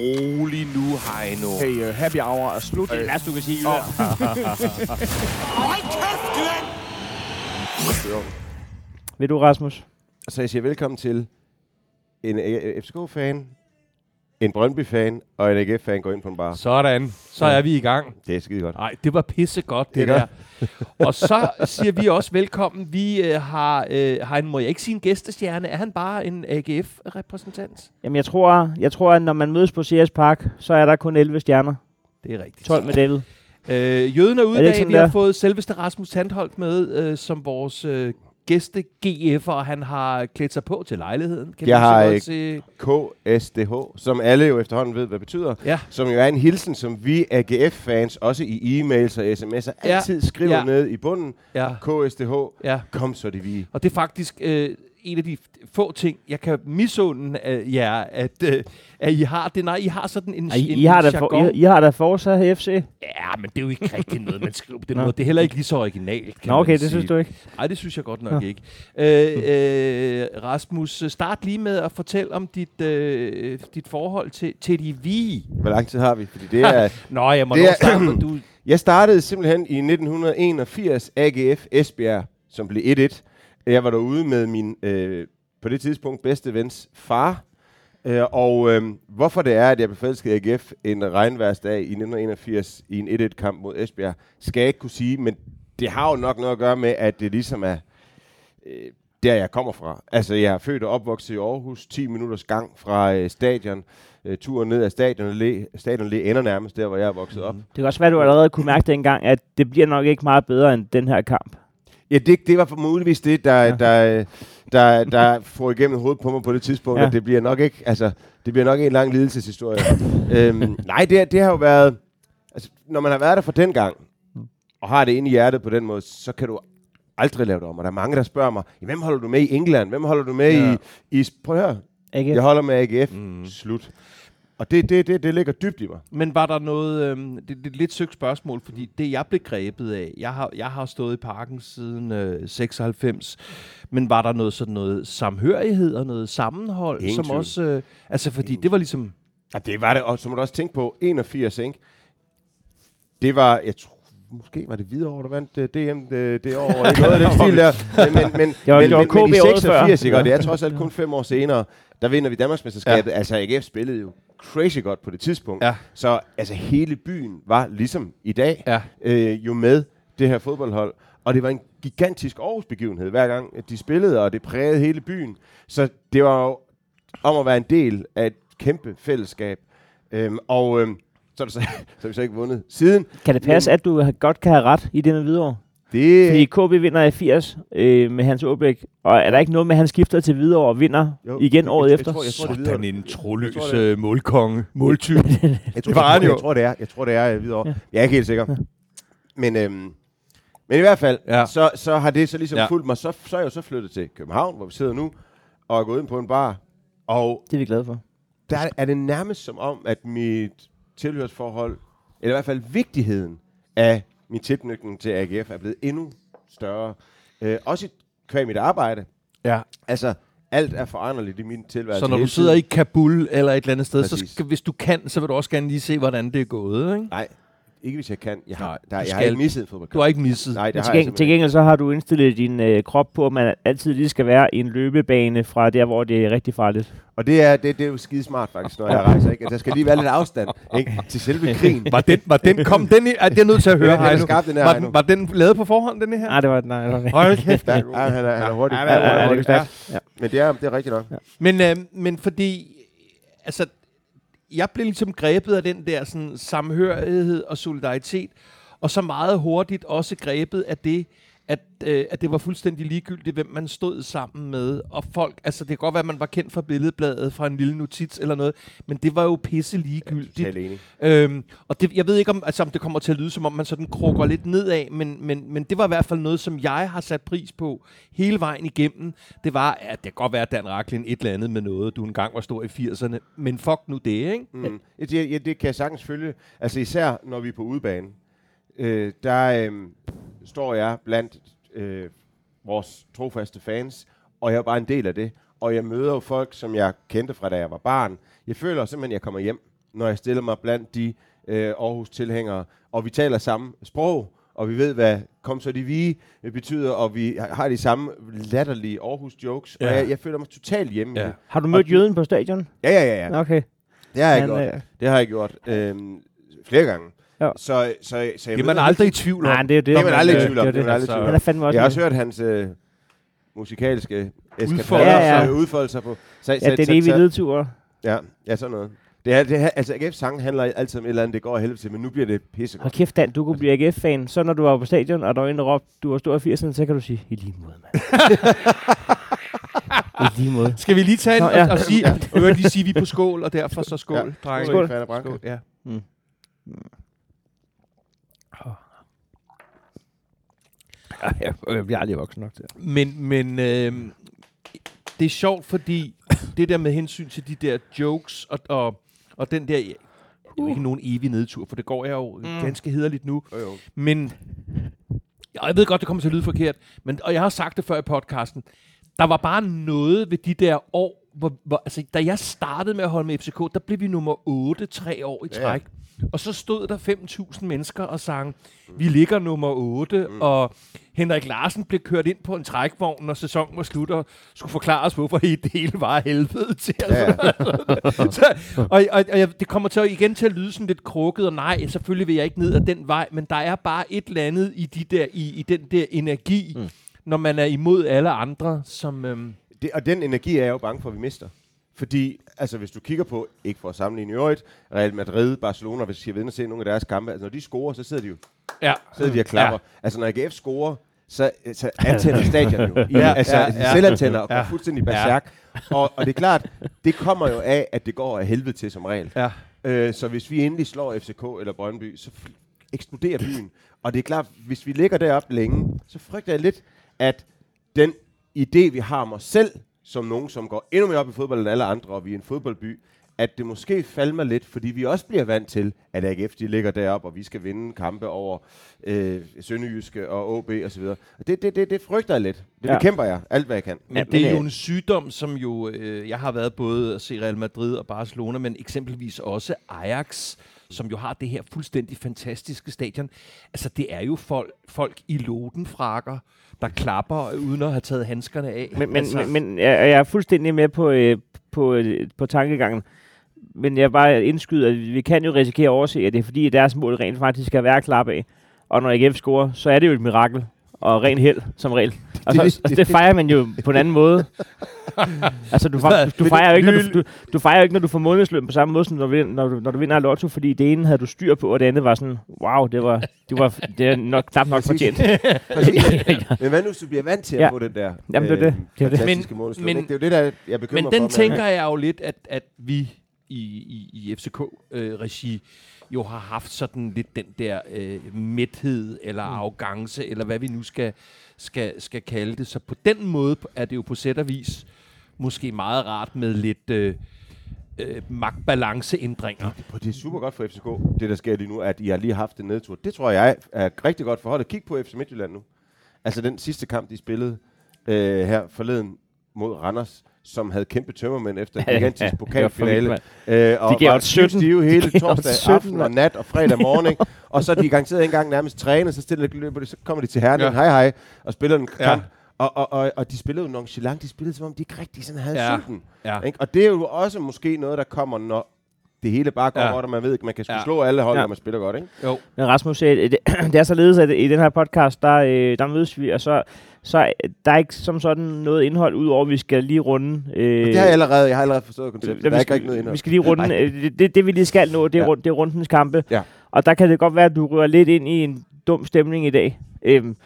rolig nu, Heino. Hey, uh, happy hour er slut. Det er værste, du kan sige. Hold kæft, Glenn! Vil du, Rasmus? Så jeg siger velkommen til en øh, FCK-fan, en Brøndby-fan og en AGF-fan går ind på en bar. Sådan. Så er vi i gang. Det er skide godt. Nej, det var pisse godt, det Ikke der. og så siger vi også velkommen. Vi øh, har, øh, har en, må jeg ikke sige en gæstestjerne, er han bare en AGF-repræsentant? Jamen, jeg tror, jeg tror, at når man mødes på CS Park, så er der kun 11 stjerner. Det er rigtigt. 12 med David. Øh, jøden er ude Er det dag. sådan, Vi har der? fået selveste Rasmus Tandholt med øh, som vores øh, gæste GF'er, og han har klædt sig på til lejligheden. Kan Jeg har, øh, se? KSDH, som alle jo efterhånden ved, hvad det betyder. Ja. Som jo er en hilsen, som vi AGF-fans også i e-mails og sms'er Ja. altid skriver Ja. ned i bunden. Ja, KSDH, ja. kom så det vi. Og det er faktisk øh, en af de få ting, jeg kan misunde af jer, at, øh, at I har det. Nej, I har sådan en, Ej, I, en I, har da for, jargon. I, I har da Forza FC. Ja, men det er jo ikke rigtig noget, man skriver på den Nå. måde. Det er heller ikke lige så originalt, kan Nå, okay, man det synes sige. du ikke. Nej, det synes jeg godt nok Nå. ikke. Øh, øh, Rasmus, start lige med at fortælle om dit, øh, dit forhold til, til de vi. Hvor lang tid har vi? Fordi det er, Nå, jeg må Det er- starte, du... Jeg startede simpelthen i 1981 AGF Esbjerg, som blev 1-1. Jeg var derude med min, øh, på det tidspunkt, bedste vens far. Øh, og øh, hvorfor det er, at jeg blev forelsket i AGF en regnværsdag i 1981 i en 1-1-kamp mod Esbjerg, skal jeg ikke kunne sige, men det har jo nok noget at gøre med, at det ligesom er øh, der, jeg kommer fra. Altså, jeg er født og opvokset i Aarhus, 10 minutters gang fra øh, stadion. Øh, turen ned ad stadion, læ, stadion læ ender nærmest der, hvor jeg er vokset op. Mm. Det kan også være, at du allerede kunne mærke dengang, at det bliver nok ikke meget bedre end den her kamp. Ja, det, det var muligvis det, der, Ja. der, der, der får igennem hovedet på mig på det tidspunkt, Ja. at det bliver nok ikke, altså, det bliver nok en lang lidelseshistorie. øhm, nej, det, det har jo været, altså, når man har været der fra den gang, og har det inde i hjertet på den måde, så kan du aldrig lave det om. Og der er mange, der spørger mig, "Ja, hvem holder du med i England? Hvem holder du med Ja. i, i... Prøv at høre, Ikke? jeg holder med AGF. Mm. Slut. Og det, det, det, det ligger dybt i mig. Men var der noget, øhm, det, det er et lidt søgt spørgsmål, fordi det jeg blev grebet af, jeg har, jeg har stået i parken siden øh, 96, men var der noget sådan noget samhørighed og noget sammenhold, Ingen som tvivl. også, øh, altså fordi det var ligesom, Ja, det var det, og så må du også tænke på 81, ikke? Det var, jeg tror, måske var det Hvidovre, der vandt uh, DM det, det år, eller noget af den stil der. Men, men, men, var- men, men, men i året 86, før. ikke? og det er trods alt kun fem år senere, der vinder vi Danmarksmesterskabet. Ja. Altså, AGF spillede jo crazy godt på det tidspunkt. Ja. Så altså, hele byen var ligesom i dag, ja, øh, jo med det her fodboldhold. Og det var en gigantisk Aarhus-begivenhed, hver gang at de spillede, og det prægede hele byen. Så det var jo om at være en del af et kæmpe fællesskab. Øhm, og øhm, så, det så, så har vi så ikke vundet siden. Kan det passe, at du har- godt kan have ret i det med Hvidovre? Det, Fordi KB vinder i 80 øh, med Hans Åbæk, og er der ikke noget med, at han skifter til Hvidovre og vinder Jo, igen jeg- året jeg- jeg efter? tror- jeg tror, det er sådan videre. en troløs Jeg tror, det øh, målkonge, måltype. jeg tror, det var han jo. Jeg tror, det er. Jeg tror, det er øh, videre. Ja. Ja. Jeg er ikke helt sikker. Men, øhm, men i hvert fald, Ja. ja. så, så har det så ligesom Ja. ja. fulgt mig. Så, så er jeg jo så flyttet til København, hvor vi sidder nu, og er gået ind på en bar. Og Det er vi glade for. der er det nærmest som om, at mit tilhørsforhold, eller i hvert fald vigtigheden af min tilknytning til AGF, er blevet endnu større. Øh, også i kvæg mit arbejde. Ja. Altså, alt er foranderligt i min tilværelse. Så når du sidder i Kabul eller et eller andet sted, så Præcis. skal, hvis du kan, så vil du også gerne lige se, hvordan det er gået, ikke? Nej, ikke hvis jeg kan. Jeg har, Nej, der, jeg har ikke misset en fodboldkamp. Du har ikke misset. Nej, det Men har til, jeg til gengæld så har du indstillet din øh, krop på, at man altid lige skal være i en løbebane fra der, hvor det er rigtig farligt. Og det er, det, det er jo skide smart faktisk, når jeg rejser. Ikke? At der skal lige være lidt afstand ikke? til selve krigen. Var den, var den, kom den i, er det er nødt til at høre, Den er Heino. den her, var, den, var den lavet på forhånd, den her? Nej, det var nej, det var det. Hold kæft. Ja, ja, han, er, han er hurtig. Ja, det er det er, det er rigtigt nok. Men, øh, men fordi, altså, jeg blev ligesom grebet af den der sådan, samhørighed og solidaritet, og så meget hurtigt også grebet af det, at, øh, at det var fuldstændig ligegyldigt, hvem man stod sammen med. Og folk, altså det kan godt være, at man var kendt fra billedbladet, fra en lille notits eller noget, men det var jo pisse ligegyldigt. Enig. Øhm, og det, jeg ved ikke, om, altså, om det kommer til at lyde, som om man sådan krukker lidt nedad, men, men, men det var i hvert fald noget, som jeg har sat pris på hele vejen igennem. Det var, at det kan godt være, at Dan Raklin et eller andet med noget, du engang var stor i 80'erne, men fuck nu det, ikke? Mm. Ja, det, ja, det kan jeg sagtens følge. Altså især når vi er på udebane. Øh, der øh, står jeg blandt øh, vores trofaste fans, og jeg er bare en del af det. Og jeg møder jo folk, som jeg kendte fra da jeg var barn. Jeg føler simpelthen, at jeg kommer hjem. når jeg stiller mig blandt de øh, Aarhus-tilhængere, og vi taler samme sprog, og vi ved, hvad kom så de vige betyder, og vi har de samme latterlige Aarhus-jokes, ja. Og jeg, jeg føler mig totalt hjemme Ja. Har du mødt Og- jøden på stadion? Ja, ja, ja. ja. Okay. Det har jeg Han, gjort. øh, Det har jeg gjort øhm, flere gange. Ja. Så, så, så jeg Det er ved man ikke- aldrig i tvivl om. Nej, det er det. Det er man aldrig i øh, tvivl om. det Det Han om. er fandme også Jeg har også hørt hans øh, musikalske eskapader. Ja, ja. udfolde sig på. Så, Ja, det er evige nedtur. Ja, ja, sådan noget. Det er, det er, altså, AGF's sang handler altid om et eller andet, det går af helvede til, men nu bliver det pissegodt. Hold kæft, Dan, du kunne blive AGF-fan. Så når du var på stadion, og der var en, der råbte, du var stor i 80'erne, så kan du sige, i lige måde, mand. I lige måde. Skal vi lige tage en Nå, og, ja. og sige, og høre, lige sige, vi er på skål, og derfor så skål, Ja. ja. drenge. Skål. Skål. Ja. Jeg bliver aldrig voksen nok til. Men, men øh, det er sjovt, fordi det der med hensyn til de der jokes, og, og, og den der, det er jo ikke nogen evig nedtur, for det går jeg jo mm. ganske hederligt nu. Jo, jo. Men jeg ved godt, det kommer til at lyde forkert, men, og jeg har sagt det før i podcasten, der var bare noget ved de der år, hvor, hvor, altså, da jeg startede med at holde med FCK, der blev vi nummer 8 tre år i Ja. Og så stod der 5.000 mennesker og sang, vi ligger nummer 8, mm. og Henrik Larsen blev kørt ind på en trækvogn, når sæsonen var slut, og skulle forklare os, hvorfor det hele var helvede til. Ja. så, og, og, og jeg, det kommer til at, igen til at lyde sådan lidt krukket, og nej, selvfølgelig vil jeg ikke ned ad den vej, men der er bare et eller andet i, de der, i, i den der energi, mm. når man er imod alle andre, som... Øhm, Det, og den energi er jeg jo bange for, at vi mister. Fordi, altså hvis du kigger på, ikke for at sammenligne i øvrigt, Real Madrid, Barcelona, hvis jeg ved at se nogle af deres kampe, altså når de scorer, så sidder de jo ja. sidder de og klapper. Ja. Altså når AGF scorer, så, så antænder stadion jo. I, Ja, altså ja, ja, ja. selvantænder og går Ja. fuldstændig berserk. Og, og det er klart, det kommer jo af, at det går af helvede til som regel. Ja. Øh, så hvis vi endelig slår FCK eller Brøndby, så eksploderer byen. Og det er klart, hvis vi ligger deroppe længe, så frygter jeg lidt, at den idé, vi har om os selv, som nogen, som går endnu mere op i fodbold end alle andre, og vi er en fodboldby, at det måske falmer lidt, fordi vi også bliver vant til, at AGF de ligger deroppe, og vi skal vinde kampe over øh, Sønderjyske og OB og så videre. Og det, det, det, det frygter jeg lidt. Det Ja. bekæmper jeg alt, hvad jeg kan. Men Ja, det er jo en sygdom, som jo... Øh, jeg har været både at se Real Madrid og Barcelona, men eksempelvis også Ajax, som jo har det her fuldstændig fantastiske stadion. Altså, det er jo folk, folk i lodenfrakker, der klapper uden at have taget handskerne af. Men, men, altså, men, jeg, er fuldstændig med på, øh, på, øh, på tankegangen. Men jeg bare indskyder, at vi kan jo risikere at overse, at det er fordi, at deres mål rent faktisk skal være at klappe af. Og når AGF scorer, så er det jo et mirakel. Og ren held, som regel. Og så, det- det, det fejrer man jo på en anden måde. altså, du, fa- du, fejrer jo ikke, når du, du, du fejrer jo ikke, når du får månedsløn på samme måde, som når du, når du, når du vinder lotto, fordi det ene havde du styr på, og det andet var sådan, wow, det var, det var det er nok knap nok fortjent. Men hvad nu, hvis du bliver vant til at Ja. få den der Jamen, det er det. Det er det. fantastiske Men- målslå, men-? Det er jo det, der jeg er bekymret Men den for. tænker jeg jo lidt, at, at vi i, i, i FCK-regi jo har haft sådan lidt den der øh, mæthed eller Mm. arrogance, eller hvad vi nu skal, skal, skal kalde det. Så på den måde er det jo på sæt og vis måske meget rart med lidt øh, øh, magtbalanceændringer. Ja, det er super godt for FCK, det der sker lige nu, at I har lige haft en nedtur. Det tror jeg er rigtig godt for holdet. Kig på FC Midtjylland nu. Altså den sidste kamp, de spillede øh, her forleden mod Randers, som havde kæmpe tømmermænd efter en Ja, ja, gigantisk ja. Det pokalfinale. Øh, og De gav var 17. stive hele torsdag 17, aften og nat og fredag morgen. ikke? og så er de garanteret ikke engang nærmest trænet, så stille løber de, så kommer de til herren, Ja. ja. hej hej, og spiller en Ja. kamp. Og, og, og, og de spillede jo nonchalant, de spillede som om de ikke rigtig sådan havde Ja. ja. sulten. Ja. Ikke? Og det er jo også måske noget, der kommer, når det hele bare går Ja. godt, og man ved ikke, man kan Ja. slå alle hold, Ja. når man spiller godt, ikke? Jo. Men Rasmus, øh, det, det er således, at i den her podcast, der, øh, der mødes vi, og så, så øh, der er ikke som sådan noget indhold, udover at vi skal lige runde... Øh, det har jeg allerede, jeg har allerede forstået konceptet. Ja, Der er vi, ikke noget skal, indhold. vi skal lige runde, øh, det, det, det vi lige skal nå, det er, Ja. rund, det er rundens kampe. Ja. Og der kan det godt være, at du rører lidt ind i en dum stemning i dag. Øhm,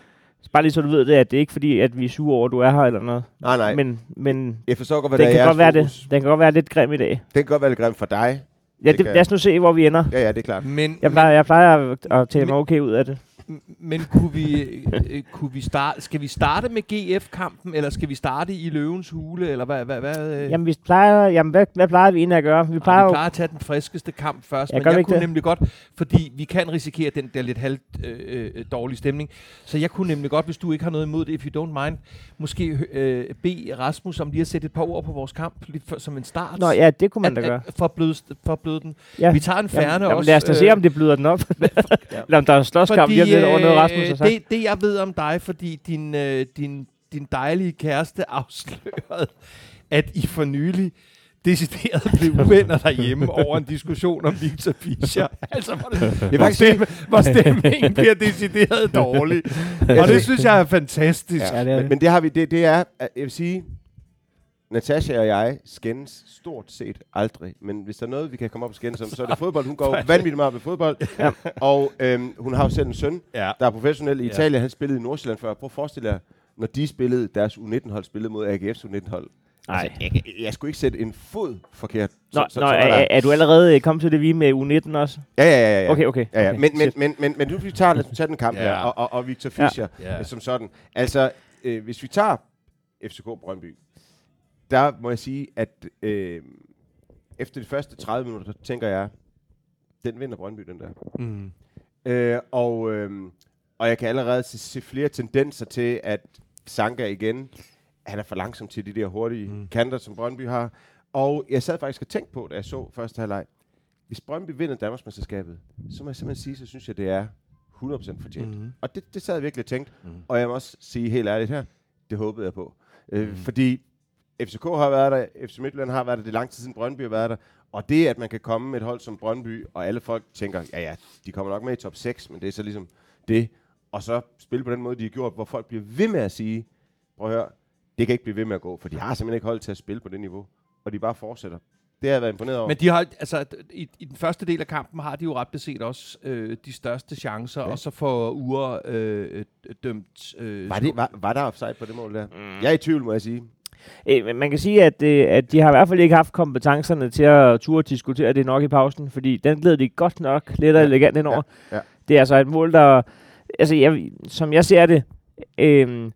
bare lige så du ved det, at det er ikke fordi, at vi er sure over, at du er her eller noget. Nej, nej. Men, Men, jeg forstår godt, hvad den der er kan, godt være det, den kan godt være lidt grim i dag. Det kan godt være lidt grimt for dig. Ja, Det det, kan- lad os nu se, hvor vi ender. Ja, ja, det er klart. Men, Jeg plejer, jeg plejer at, at tale mig okay ud af det. Men kunne vi, øh, kunne vi starte, skal vi starte med GF-kampen, eller skal vi starte i Løvens Hule, eller hvad? hvad, hvad øh? Jamen, vi plejer, jamen hvad, hvad plejer vi egentlig at gøre? Vi Ej, plejer vi jo... plejer at tage den friskeste kamp først, Ja, men vi jeg kunne det? nemlig godt, fordi vi kan risikere den der lidt halvt øh, øh, dårlige stemning, så jeg kunne nemlig godt, hvis du ikke har noget imod det, if you don't mind, måske øh, bede Rasmus om lige at sætte et par ord på vores kamp, lidt for, som en start. Nå ja, det kunne man da at, gøre. at, for, at bløde, for at bløde den. Ja. Vi tager en færne jamen, jamen, også. lad os da se, øh, om det bløder den op. Eller om der er slåskamp lige om lidt over noget, Rasmus har sagt. det, det jeg ved om dig, fordi din, øh, din, din dejlige kæreste afslørede, at I for nylig decideret blev uvenner derhjemme over en diskussion om Victor Fischer. altså, hvor, det, hvor, faktisk- stemme, hvor stemningen bliver decideret dårlig. Og det synes jeg er fantastisk. Ja, det er Men, det. men det har vi, det, det er, at jeg vil sige, Natasha og jeg skændes stort set aldrig. Men hvis der er noget, vi kan komme op og skændes om, så er det fodbold. Hun går vanvittigt meget med fodbold. Ja. Og øhm, hun har jo selv en søn, Ja. der er professionel i Ja. Italien. Han spillede i Nordsjælland før. Prøv at forestille jer, når de spillede, deres U19-hold spillede mod AGF's U19-hold. Nej. Altså, jeg, jeg, jeg skulle ikke sætte en fod forkert. Nå, så, nå så, er, er, er du allerede øh, kommet til det vi med U19 også? Ja, ja, ja. ja. Okay, okay. Ja, ja. okay. Men, men, men, men, men nu vi tager, lad os tage den kamp Ja. her, og, og, og Victor Ja. Fischer Ja. ja. som sådan. Altså, øh, hvis vi tager FCK Brøndby, der må jeg sige, at øh, efter de første 30 minutter, så tænker jeg, den vinder Brøndby, den der. Mm. Øh, og, øh, og jeg kan allerede se, se flere tendenser til, at Sanka igen, han er for langsom til de der hurtige Mm. kanter, som Brøndby har. Og jeg sad faktisk og tænkte på, da jeg så første halvleg, hvis Brøndby vinder Danmarksmesterskabet, så må jeg simpelthen sige, så synes jeg, det er 100% fortjent. Mm. Og det, det sad jeg virkelig og tænkte. Mm. Og jeg må også sige helt ærligt her, det håbede jeg på. Øh, mm. Fordi FCK har været der, FC Midtjylland har været der, det er lang tid siden Brøndby har været der. Og det, at man kan komme med et hold som Brøndby, og alle folk tænker, ja ja, de kommer nok med i top 6, men det er så ligesom det. Og så spille på den måde, de har gjort, hvor folk bliver ved med at sige, prøv at høre, det kan ikke blive ved med at gå, for de har simpelthen ikke hold til at spille på det niveau. Og de bare fortsætter. Det har jeg været imponeret over. Men de har, altså, i, i den første del af kampen har de jo ret beset også øh, de største chancer, ja. Og så får Ure øh, øh, dømt... Øh, var, det, var, var der offside på det mål der? Mm. Jeg er i tvivl, må jeg sige. Øh, man kan sige, at, øh, at de har i hvert fald ikke haft kompetencerne til at turde diskutere det nok i pausen, fordi den gled de godt nok lidt og Ja. elegant indover. Ja. Ja. Det er altså et mål, der, altså jeg, som jeg ser det, øh,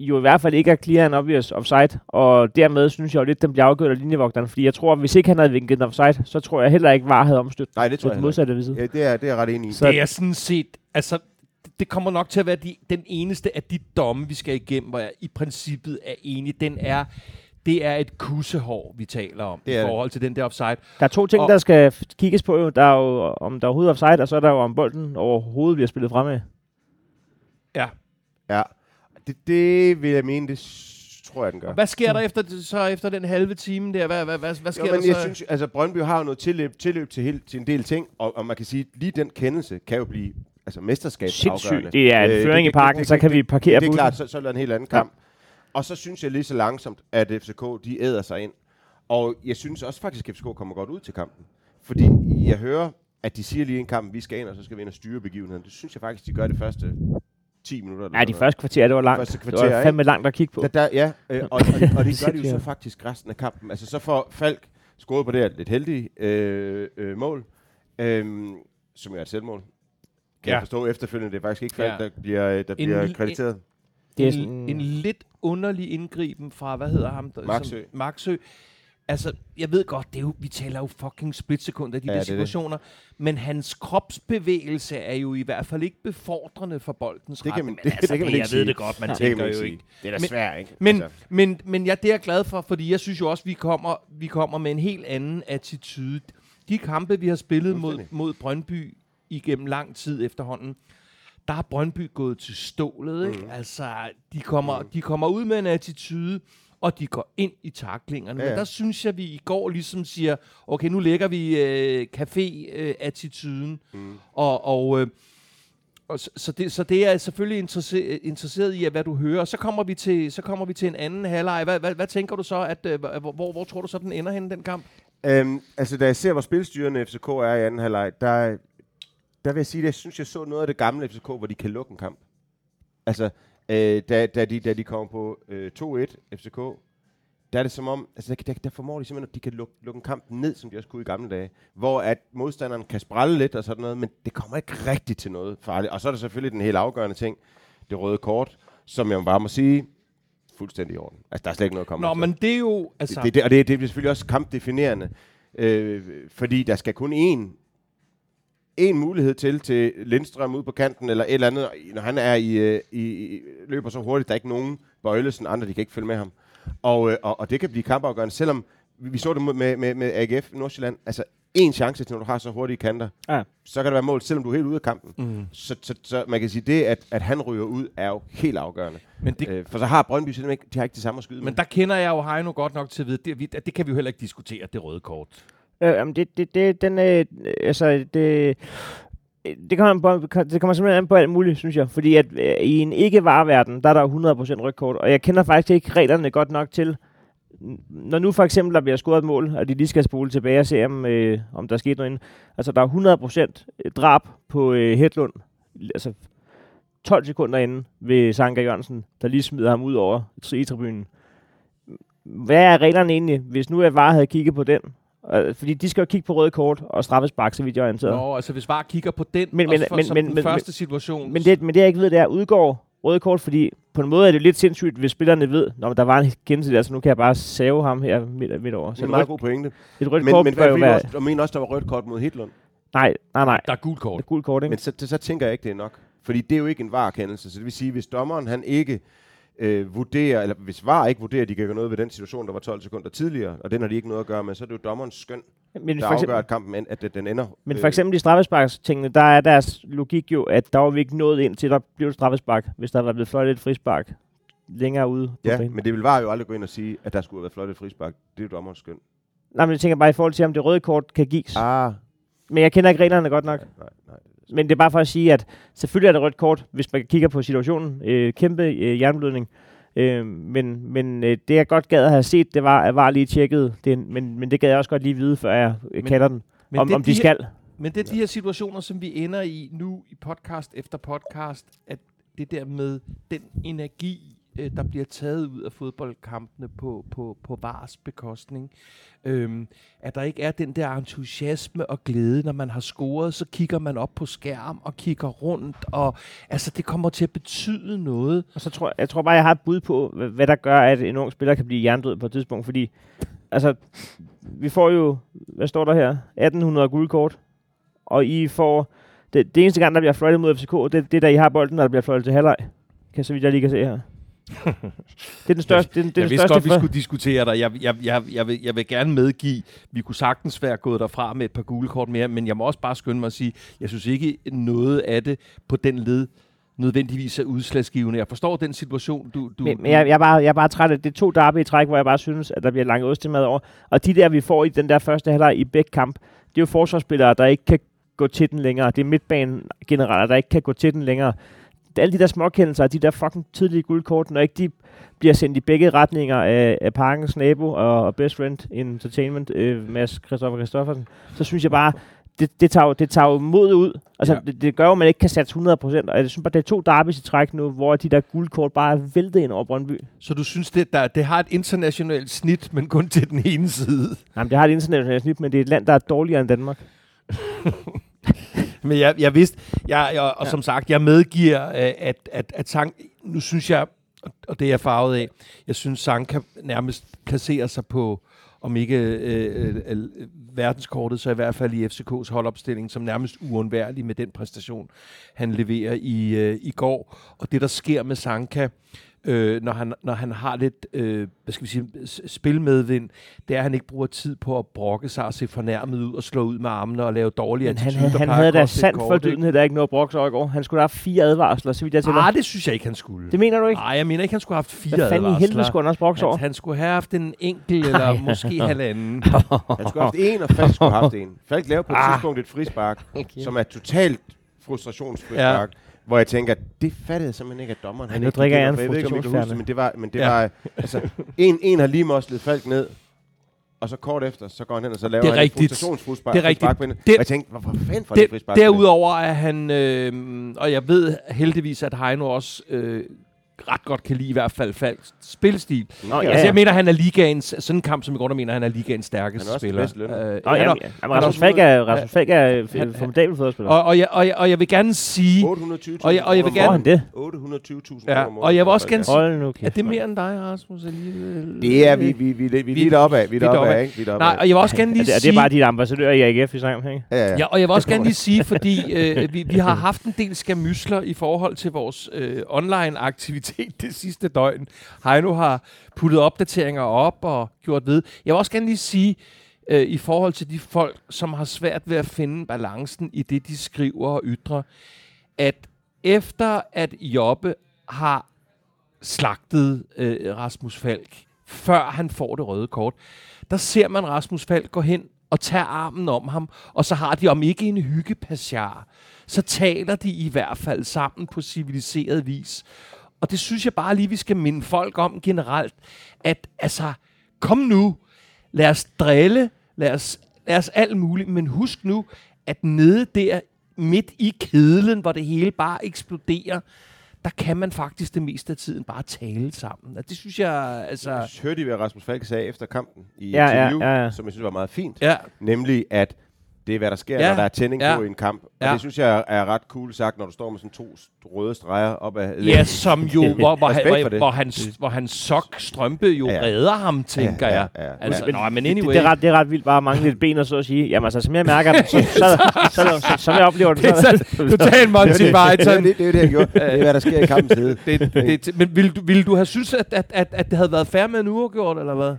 jo i hvert fald ikke er clear and obvious offside, og dermed synes jeg jo lidt, den bliver afgjort af linjevogteren, fordi jeg tror, at hvis ikke han havde vinket en offside, så tror jeg heller ikke, VAR havde omstødt Nej, det tror jeg den modsatte. Ja, det er, det er jeg ret enig i. Så- Det er sådan set... Altså, det kommer nok til at være de, den eneste af de domme, vi skal igennem, hvor jeg i princippet er enig. Den er, det er et kussehår, vi taler om, Det i er forhold til den der offside. Der er to ting, Og- der skal kigges på. Jo. Der er jo, om der er overhovedet offside, og så er der jo, om bolden overhovedet bliver spillet fremad. Ja. Ja, det, det vil jeg mene, det tror jeg, den gør. Hvad sker der efter, så efter den halve time der? Hvad, hvad, hvad, hvad sker Jo, men der jeg så? synes, altså Brøndby har jo noget tilløb, tilløb til, helt, til en del ting, og, og man kan sige, lige den kendelse kan jo blive altså mesterskabsafgørende. Det er en Øh, føring i parken, så kan vi parkere Det er bussen. klart, så, så er det en helt anden kamp. Og så synes jeg lige så langsomt, at FCK, de æder sig ind. Og jeg synes også faktisk, at FCK kommer godt ud til kampen. Fordi jeg hører, at de siger lige en kamp, vi skal ind, og så skal vi ind og styre begivenheden. Det synes jeg faktisk, de gør det første 10 minutter. eller Nej, de første kvarter, det var langt. Første det kvarter, var ikke? fandme langt at kigge på. Der, der, ja, øh, og, og, og det gør de jo så faktisk resten af kampen. Altså så får Falk scoret på det her lidt heldige øh, øh, mål, øh, som jo er et selvmål. Kan Ja. jeg forstå efterfølgende, det er faktisk ikke Falk, Ja. der bliver, øh, der bliver lille- krediteret. Det er en, sådan- en lidt underlig indgriben fra, hvad hedder ham? Der, Maxø. Som, Maxø. Altså, jeg ved godt, det er jo, vi taler jo fucking splitsekunder i de Ja, der det er det. situationer, men hans kropsbevægelse er jo i hvert fald ikke befordrende for boldens Det kan man- retning. det- Men altså, det kan man jeg ikke ved sige. det godt, man kan tænker man jo ikke sige. ikke. Det er da Men- svært, ikke? Men, Altså, men, men ja, det er jeg glad for, fordi jeg synes jo også, vi kommer, vi kommer med en helt anden attitude. De kampe, vi har spillet mod, mod Brøndby igennem lang tid efterhånden, der har Brøndby gået til stålet. Ikke? Mm. Altså, de kommer, Mm. de kommer ud med en attitude, og de går ind i taklingerne. Ja, Men der synes jeg, vi i går ligesom siger, okay, nu lægger vi øh, café-attituden, mm. og, og, øh, og så, så, det, så det er jeg selvfølgelig interesseret, interesseret i, at hvad du hører. Så kommer vi til, så kommer vi til en anden halvleg. Hvad, hvad, hvad tænker du så, at, øh, hvor, hvor, hvor tror du så, den ender henne, den kamp? Øhm, altså, da jeg ser, hvor spilstyrende FCK er i anden halvleg, der, der vil jeg sige, at jeg synes, jeg så noget af det gamle FCK, hvor de kan lukke en kamp. Altså, øh, da, da, de, da de kom på øh, 2-1 FCK, der er det som om, altså der, der, der formår de simpelthen, at de kan lukke, lukke en kamp ned, som de også kunne i gamle dage. Hvor at modstanderen kan sprælle lidt og sådan noget, men det kommer ikke rigtigt til noget farligt. Og så er der selvfølgelig den helt afgørende ting, det røde kort, som jeg bare må sige, fuldstændig i orden. Altså, der er slet ikke noget at komme Nå, efter. men det er jo... Altså, Det, det, og det, det er selvfølgelig også kampdefinerende, øh, fordi der skal kun én en mulighed til til Lindstrøm ud på kanten, eller et eller andet, når han er i, øh, i, i løber så hurtigt, der er ikke nogen bøjlesen, andre de kan ikke følge med ham. Og, øh, og, og det kan blive kampafgørende, selvom vi så det med, med, med AGF Nordsjælland, altså en chance til, når du har så hurtige kanter, Ja. så kan det være mål, selvom du er helt ude af kampen. mm. Så, så, så man kan sige, det, at, at han ryger ud, er jo helt afgørende. men, det, Øh, for så har Brøndby simpelthen ikke, de har ikke det samme at skyde med. men der kender jeg jo Heino godt nok til at vide, det, at det kan vi jo heller ikke diskutere, det røde kort. Øh, jamen det, det, det, den, øh, altså, det, det kommer, på, det kommer simpelthen an på alt muligt, synes jeg. Fordi at øh, i en ikke-vareverden, der er der 100% rygkort. Og jeg kender faktisk ikke reglerne godt nok til, når nu for eksempel der bliver scoret et mål, og de lige skal spole tilbage og se, om, øh, om der er sket noget inden. Altså, der er 100% øh, drab på øh, Hedlund. Altså, 12 sekunder inden ved Sanka Jørgensen, der lige smider ham ud over i tribunen. Hvad er reglerne egentlig, hvis nu jeg bare havde kigget på den? Øh, Fordi de skal jo kigge på røde kort og straffespark, så vidt jeg er orienteret. Nå, altså hvis bare kigger på den, Men- men, for, men- som men- den men- første situation. Men det, men det jeg ikke ved, det er, udgår røde kort, fordi på en måde er det lidt sindssygt, hvis spillerne ved, når der var en kendelse der, så nu kan jeg bare save ham her midt, midt over. det Så er en et meget god pointe. et rødt Men, kort men bør jo være... også, og mener også, der var rødt kort mod Hitlund. Nej, nej, nej. der er gult kort. Et gult kort, ikke? Men så, så, så tænker jeg ikke, det er nok. Fordi det er jo ikke en varekendelse. Så det vil sige, hvis dommeren han ikke øh, vurderer, eller hvis VAR ikke vurderer, at de kan gøre noget ved den situation, der var 12 sekunder tidligere, og den har de ikke noget at gøre med, så er det jo dommerens skøn, men, der for afgør, eksempel, at kampen end, at den ender. men for eksempel i straffesparkstingene, der er deres logik jo, at der var vi ikke nået ind til, der blev straffespark, hvis der var blevet fløjtet et frispark længere ude Ja, banen. men det vil VAR jo aldrig gå ind og sige, at der skulle have været flot et frispark. Det er jo dommerens skøn. Nej, men jeg tænker bare i forhold til, om det røde kort kan gives. Ah, Men jeg kender ikke reglerne godt nok. nej, nej. Men det er bare for at sige, at selvfølgelig er det rødt kort, hvis man kigger på situationen. Øh, kæmpe øh, jernblødning. Øh, men men øh, det jeg godt gad at have set, det var, at var lige tjekket det, men, men det gad jeg også godt lige vide, før jeg øh, kalder den, Men om, det om de her- skal. Men det er de her situationer, som vi ender i nu i podcast efter podcast, at det der med den energi, øh, der bliver taget ud af fodboldkampene på, på, på VARs bekostning. Øhm, at der ikke er den der entusiasme og glæde, når man har scoret, så kigger man op på skærm og kigger rundt, og altså det kommer til at betyde noget. Og så tror jeg, jeg tror bare, jeg har et bud på, hvad, hvad der gør, at en ung spiller kan blive hjernedød på et tidspunkt. Fordi, altså, vi får jo, hvad står der her? 1800 guldkort. Og I får, det, det eneste gang, der bliver fløjtet mod FCK, det, det er, da I har bolden, når der bliver fløjtet til halvleg. Kan så vidt jeg lige kan se her. Det er den største, det er, den- det er jeg den vidste største godt, vi skulle diskutere dig. Jeg, jeg, jeg, jeg, vil, jeg vil gerne medgive, vi kunne sagtens være gået derfra med et par gule kort mere, men jeg må også bare skynde mig at sige, jeg synes ikke noget af det på den led nødvendigvis er udslagsgivende. Jeg forstår den situation, du... du Men, men jeg, jeg, er bare, jeg er bare træt af, det er to derby i træk, hvor jeg bare synes, at der bliver langt ostemad over. Og de der, vi får i den der første halvleg i begge kamp, det er jo forsvarsspillere, der ikke kan gå til den længere. Det er midtbanen generaler, der ikke kan gå til den længere. Alle de der småkendelser, de der fucking tidlige guldkort, når ikke de bliver sendt i begge retninger af, af Parkens nabo og, og Best Friend Entertainment, øh, Mads Christoffer Christoffersen, så synes jeg bare, det, det, tager, jo- det tager jo mod ud. Altså, ja. det, det, gør jo, at man ikke kan satse 100%. Og jeg synes bare, det er to derbys i træk nu, hvor de der guldkort bare er væltet ind over Brøndby. Så du synes, det, der, det har et internationalt snit, men kun til den ene side? Jamen, det har et internationalt snit, men det er et land, der er dårligere end Danmark. Men jeg, jeg vidste, jeg, jeg, og ja. som sagt, jeg medgiver, øh, at, at, at sang, nu synes jeg, og det er jeg farvet af, jeg synes, sang kan nærmest placere sig på, om ikke øh, øh, øh, verdenskortet, så i hvert fald i FCK's holdopstilling, som nærmest uundværlig med den præstation, han leverer i, øh, i går. Og det, der sker med Sanka, øh, når, han, når han har lidt øh, hvad skal vi sige, spilmedvind, det er, at han ikke bruger tid på at brokke sig og se fornærmet ud og slå ud med armene og lave dårlige Men han, han, havde at da sandt for dydenhed, der er ikke noget broks over i går. Han skulle have fire advarsler, så vidt jeg til Ah, det synes jeg ikke, han skulle. Det mener du ikke? Nej, jeg mener ikke, han skulle have haft fire Hvad fanden i helvede advarsler. skulle han også over? Han, han skulle have haft en enkelt eller måske halvanden. Han skulle have haft en, og Falk skulle have haft en. Falk lavede på et Ah. tidspunkt et frispark, Okay. som er totalt frustrationsfrispark. Hvor jeg tænker, det fattede jeg simpelthen ikke, at dommeren han nu ikke drikker jeg en det, frustrationsfjerne. men det var, men det Ja. var altså, en, en har lige moslet Falk ned, og så kort efter, så går han hen, og så laver Det er rigtigt. et frustrationsfrispark. Det er rigtigt. Det- Og jeg tænkte, hvorfor fanden får det Der, frispark? det? derudover er han, øh, og jeg ved heldigvis, at Heino også øh, ret godt kan lide i hvert fald Falks spilstil. Nå, Ja, altså, jeg mener, han er ligaens, sådan en kamp som i går, der mener han er ligaens stærkeste Han er også spiller. bedst. Øh, Nå, han ja, er- ja, han men er Rasmus Falk er, Rasmus Falk er formidabel fodboldspiller. og, og, jeg, og, jeg, og jeg vil gerne sige, 820.000 Og jeg- og jeg vil gerne- han det? året. 820.000 Ja, og jeg vil også gerne sige- er det mere end dig, Rasmus? Det er vi, vi, vi, vi, vi, vi er deroppe af. Vi er ikke? Vi er Nej, og jeg vil også gerne Er lige det, er sige... det bare din ambassadør i AGF, vi snakker om, ikke? Ja, ja. Ja, og jeg vil også gerne lige sige, fordi øh, vi, vi har haft en del skamysler i forhold til vores øh, aktivitet det sidste døgn. Heino har puttet opdateringer op og gjort ved. Jeg vil også gerne lige sige, øh, i forhold til de folk, som har svært ved at finde balancen i det, de skriver og ytrer, at efter at Jobbe har slagtet øh, Rasmus Falk, før han får det røde kort, der ser man Rasmus Falk gå hen og tage armen om ham, og så har de om ikke en hyggepasjar, så taler de i hvert fald sammen på civiliseret vis. Og det synes jeg bare lige, vi skal minde folk om generelt, at altså, kom nu, lad os drille, lad os, lad os alt muligt, men husk nu, at nede der midt i kedlen, hvor det hele bare eksploderer, der kan man faktisk det meste af tiden bare tale sammen. Og det synes jeg, altså... Jeg hørte I, hvad Rasmus Falk sagde efter kampen i Ja, ja, interview, ja, ja. som jeg synes var meget fint. Ja, Nemlig, at det er, hvad der sker, Ja, når der er tænding ja, på i en kamp. Og ja. det synes jeg er ret cool sagt, når du står med sådan to røde streger op ad ja som jo, hvor, hvor, hvor, det. hvor, hans, hvor hans sok strømpe jo Ja, redder ham, tænker ja, jeg. ja, ja. Altså, Men- nå, men Det, anyway. det, er ret, det er ret vildt bare at mangle lidt ben og så at sige, jamen altså, som jeg mærker det, så, så, så, så, så, som jeg oplever det, det er sådan, total Monty det, er det, Python. det, det er jo det, jeg gjorde. Det er, hvad der sker i kampens. Det, det, det, men ville du, ville du have synes at, at, at, at det havde været fair med en uafgjort, eller hvad?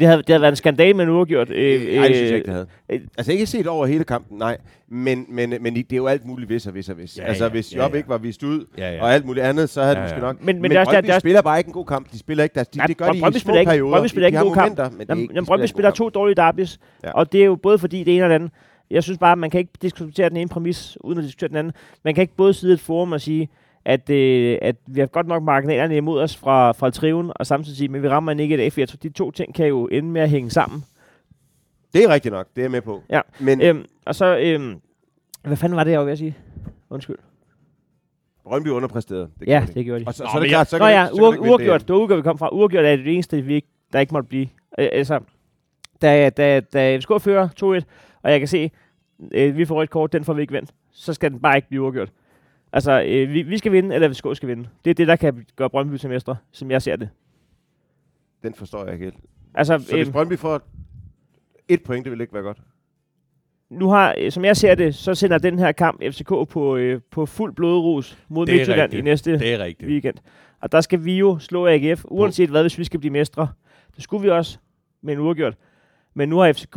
Det, havde, det havde været en skandal med en uafgjort. Øh, Nej, det synes jeg ikke, det havde. øh, Altså ikke set over hele kampen, nej. Men, men, men det er jo alt muligt hvis og hvis og hvis. Ja, altså ja, hvis ja, Job ja. ikke var vist ud, Ja, ja. og alt muligt andet, så havde Ja, det måske ja. nok. Men- men men det er også- Brøndby er også- spiller bare ikke en god kamp. De spiller ikke deres, de, Nej, det gør de i små spiller ikke- perioder. Brøndby spiller de ikke har en god kamp. momenter, men Jamen, jamen de Brøndby ikke spiller to dårlige derbys, Ja. ja. og det er jo både fordi det ene og det andet. Jeg synes bare, at man kan ikke diskutere den ene præmis, uden at diskutere den anden. Man kan ikke både sidde et forum og sige, at, øh, at vi har godt nok marginalerne imod os fra, fra triven, og samtidig sige, men vi rammer ikke et af, for jeg tror, de to ting kan jo ende med at hænge sammen. Det er rigtigt nok, det er jeg med på. Ja. Men Øhm, og så, øhm, hvad fanden var det, jeg var ved at sige? Undskyld. Brøndby underpræsterede. Det Ja, det gjorde de. Og så, Nå, så er det klart, så Nå kan ja, ikke- så uafgjort. DM. Det var uafgjort, vi kom fra. Uafgjort er det eneste, vi ikke, der ikke måtte blive. Øh, altså, da, da, da FCK fører 2-1, og jeg kan se, øh, vi får rødt kort, den får vi ikke vendt, så skal den bare ikke blive uafgjort. Altså, øh, vi, vi skal vinde, eller FCK skal vinde. Det er det, der kan gøre Brøndby til mestre, som jeg ser det. Den forstår jeg ikke helt. Altså, Så hvis øh, Brøndby får et point, det vil ikke være godt. nu har, øh, som jeg ser det, så sender den her kamp FCK på, øh, på fuld blodrus mod Det er Midtjylland rigtigt. i næste Det er rigtigt. weekend. Og der skal vi jo slå AGF, uanset hvad, hvis vi skal blive mestre. Det skulle vi også med en uafgjort. Men nu har FCK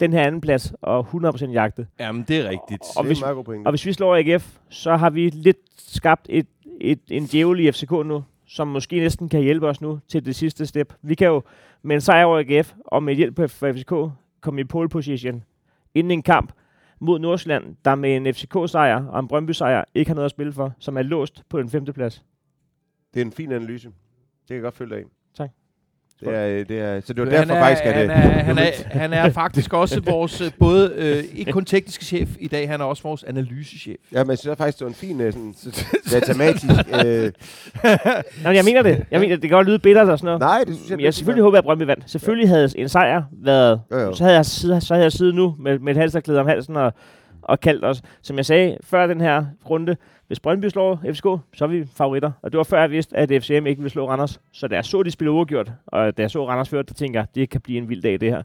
den her anden plads og 100% jagtet. Jamen, det er rigtigt. Og det hvis- er en. Og hvis vi slår AGF, så har vi lidt skabt et, et, en djævel i FCK nu, som måske næsten kan hjælpe os nu til det sidste step. Vi kan jo med en sejr over AGF og med hjælp fra FCK komme i pole position inden en kamp mod Nordsjælland, der med en FCK-sejr og en Brøndby-sejr ikke har noget at spille for, som er låst på den femte plads. Det er en fin analyse. Det kan jeg godt følge dig af. Tak. Det er, øh, det er, så det var Han derfor er, faktisk, at han, det... er, han, er, han er faktisk også vores, øh, både, øh, ikke kun tekniske chef i dag, han er også vores analysechef. Ja, men jeg synes faktisk, det var en fin øh, sådan, datamatisk... Øh, Nå, jeg mener det. Jeg mener, det kan godt lyde bittert og sådan noget. nej, det synes jeg... Men jeg selvfølgelig håber, at Brøndby vandt. Selvfølgelig havde en sejr været... Jo, jo. Så havde jeg siddet, så havde jeg siddet nu med, med et halsterklæde om halsen og, og kaldt os. Som jeg sagde før den her runde, hvis Brøndby slår FCK, så er vi favoritter. Og det var før jeg vidste, at FCM ikke ville slå Randers. Så da jeg så, de spille uafgjort, og da jeg så Randers før, der tænker jeg, det kan blive en vild dag, det her.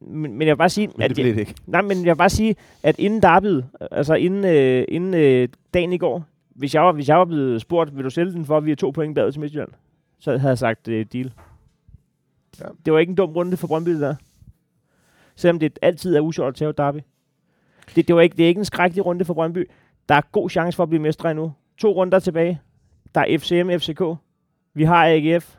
Men, men jeg vil bare sige, Men at det blev det ikke. Nej, men jeg vil bare sige, at inden derbyet, altså inden, øh, inden øh, dagen i går, hvis jeg, var, hvis jeg var blevet spurgt, vil du sælge den for, at vi er to point bagud til Midtjylland, så havde jeg sagt øh, deal. Ja. Det var ikke en dum runde for Brøndby, der. Selvom det altid er usjovt at tage derby. Det, det, var ikke, det er ikke en skrækkelig runde for Brøndby. Der er god chance for at blive mestre endnu. To runder tilbage. Der er FCM, FCK. Vi har AGF.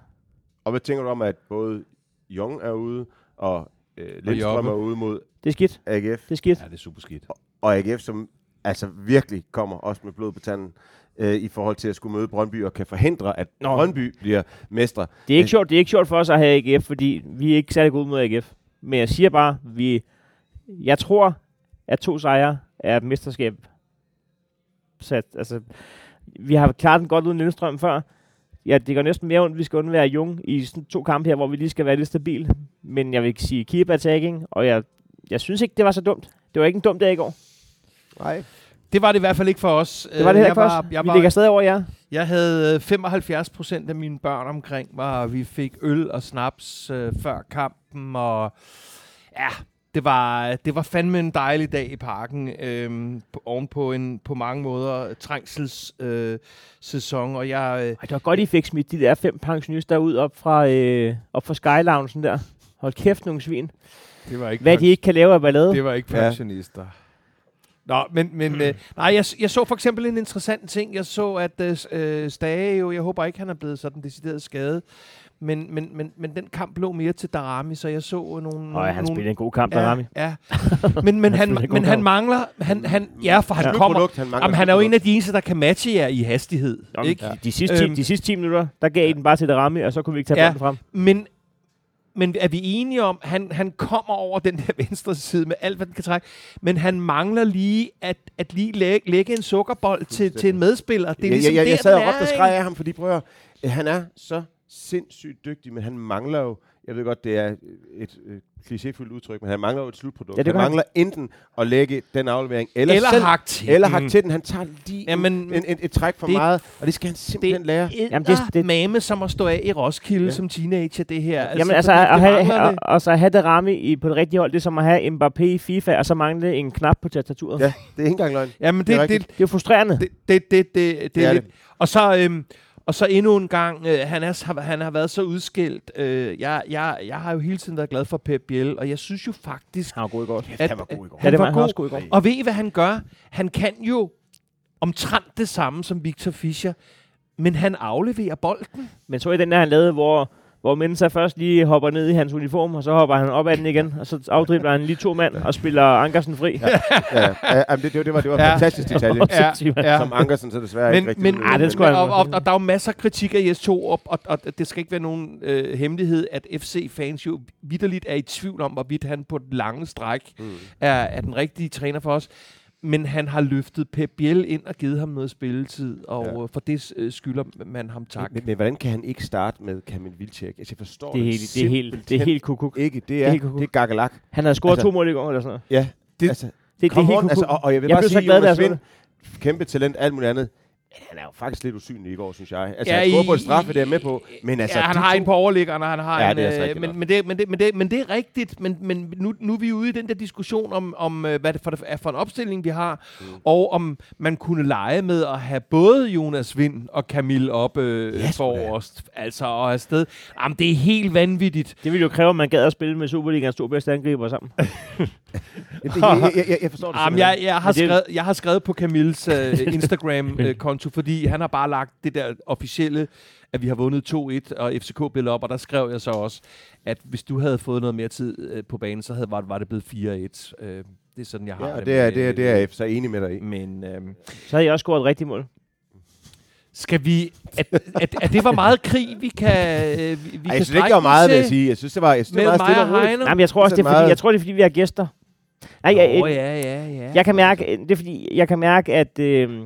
Og hvad tænker du om, at både Jong er ude, og øh, Lindstrøm er ude mod Det er skidt. AGF, Det er skidt. Ja, det er super skidt. og AGF, som altså virkelig kommer også med blod på tanden, øh, i forhold til at skulle møde Brøndby, og kan forhindre, at Nå. Brøndby bliver mestre. Det er ikke sjovt, det er ikke sjovt for os at have AGF, fordi vi er ikke særlig gode mod AGF. Men jeg siger bare, vi, jeg tror, at to sejre er et mesterskab. Sat, altså, vi har klaret den godt uden Lindstrøm før. Ja, det går næsten mere ondt, vi skal undvære Jung i sådan to kampe her, hvor vi lige skal være lidt stabil. Men jeg vil ikke sige keep attacking, og jeg, jeg synes ikke, det var så dumt. Det var ikke en dum dag i går. Nej. Det var det i hvert fald ikke for os. Det var det Øh, heller jeg ikke for os. var, jeg, Vi var, ligger stadig over jer. jeg havde øh, 75 procent af mine børn omkring mig, og vi fik øl og snaps øh, før kampen, og ja, det var, det var fandme en dejlig dag i parken, øh, på, ovenpå en på mange måder trængsels øh, sæson, og jeg... Øh, Ej, det var godt, I fik smidt de der fem pensionister ud op fra, øh, op fra Sky Loungen der. Hold kæft, nogle svin. det var ikke Hvad de ikke kan lave af ballade. Det var ikke Ja. pensionister. Nå, men, men øh, nej, jeg, jeg så for eksempel en interessant ting. Jeg så, at øh, Stage jo, jeg håber ikke, han er blevet sådan decideret skadet, men, men, men, men den kamp lå mere til Darami, så jeg så nogle... Og han nogle, spillede en god kamp, der ja, ja. Men, men, han, god men han mangler... Han, han, ja, for han Ja. kommer... Slutprodukt, han Jamen, han er jo en af de eneste, der kan matche jer i hastighed. Ikke? Ikke? De, de, sidste 10, Øhm. de sidste 10 minutter, der gav I den bare til Darami, og så kunne vi ikke tage Ja. bolden frem. Men, men er vi enige om, han, han kommer over den der venstre side med alt, hvad den kan trække, men han mangler lige at, at lige lægge, lægge en sukkerbold til, til en medspiller. Det er jeg, ligesom jeg, jeg, der, jeg sad og råbte og skreg af ham, fordi prøv at han er så sindssygt dygtig, men han mangler jo, jeg ved godt, det er et øh, klichéfuldt udtryk, men han mangler jo et slutprodukt. Ja, det han gør han. mangler enten at lægge den aflevering, eller, Eller selv, hak til eller den. hak til den. Han tager lige Jamen, en, en, et træk for det- meget, og det skal han simpelthen lære. Det Jamen, er det- det- mame som at stå af i Roskilde Ja. som teenager, det her. Jamen altså, fordi at det have, mangler og, det. og så have Darami i, på det rigtige hold, det er som at have Mbappé i FIFA, og så mangle en knap på tastaturet. Ja, det er ikke engang løgn. Jamen, det er det, det. Det er frustrerende. det, det, det, det, det, Det er er det. lidt. Og så, øhm, og så endnu en gang, øh, han, er, har- han har været så udskilt. Øh, jeg, jeg, jeg har jo hele tiden været glad for Pep Biel, og jeg synes jo faktisk, Han var god i går. at, han var god i går. Ja, det var han god i går. Og ved I, hvad han gør? Han kan jo omtrent det samme som Victor Fischer, men han afleverer bolden. Men så i den der, han lavede, hvor, hvor Mensa først lige hopper ned i hans uniform, og så hopper han op ad den igen, og så afdribler han lige to mand og spiller Ankersen fri. Ja. Ja, ja, jamen, det, det, det var, det var en Ja. fantastisk detalje, Ja, ja. som Ankersen så desværre Men, ikke rigtig men, vil- Ah, det skulle men, han- og, og, og der er jo masser af kritik af Jes Torup, og, og det skal ikke være nogen øh, hemmelighed, at FC-fans jo vidderligt er i tvivl om, hvorvidt han på den lange stræk Mm. er, er den rigtige træner for os. Men han har løftet Pep Biel ind og givet ham noget spilletid, og Ja. ja. for det øh, skylder man ham tak. Men, men, hvordan kan han ikke starte med Kamil Vilcek? Altså, jeg forstår Det er helt, det er helt, det er helt kukuk. ikke. Det er er, helt kukuk. det er gakkelak. Han havde scoret Altså- to mål i går, eller sådan noget. Ja, Det- altså, Det, det er come helt on, kukuk. altså, og, og jeg vil Jeg bare blev så sige, glad, Jonas Vind, kæmpe talent, alt muligt andet. Men han er jo faktisk lidt usynlig i går, synes jeg. Altså, Ja, han scorer på et straffe, det er med på. Men altså, ja, han har to- en på overliggeren, og han har Ja, en... det er altså øh, men, men, det, men, det, men, det, men det er rigtigt, men, men nu, nu er vi ude i den der diskussion om, om øh, hvad det for, er for en opstilling, vi har, mm. og om man kunne lege med at have både Jonas Vind og Camille op øh, da. forrest. Altså, og afsted. Jamen, det er helt vanvittigt. Det ville jo kræve, at man gad at spille med Superligaens to bedste angriber sammen. Jeg, jeg, jeg, jeg, jeg forstår det Jamen, jeg, jeg, har skrevet, jeg har skrevet på Camilles øh, Instagram-konto, fordi han har bare lagt det der officielle, at vi har vundet 2-1, og FCK blev op, og der skrev jeg så også, at hvis du havde fået noget mere tid øh, på banen, så havde, var, var det blevet 4-1. Øh, det er sådan, jeg har Ja, og det. det er, det, er, det er jeg så enig med dig i. Men øh, Så havde jeg også scoret et rigtigt mål. skal vi... At, at, at det var meget krig, vi kan øh, vi, vi Ej, kan jeg synes ikke, det var meget, vil jeg sige. Jeg synes, det var, jeg synes, det var meget stille og roligt. Heino. Nej, men jeg tror også, det er, fordi, jeg tror, det er, fordi vi har gæster. Nej, jeg, Åh, ja, ja, ja. jeg kan mærke, det er fordi, jeg kan mærke, at, øh,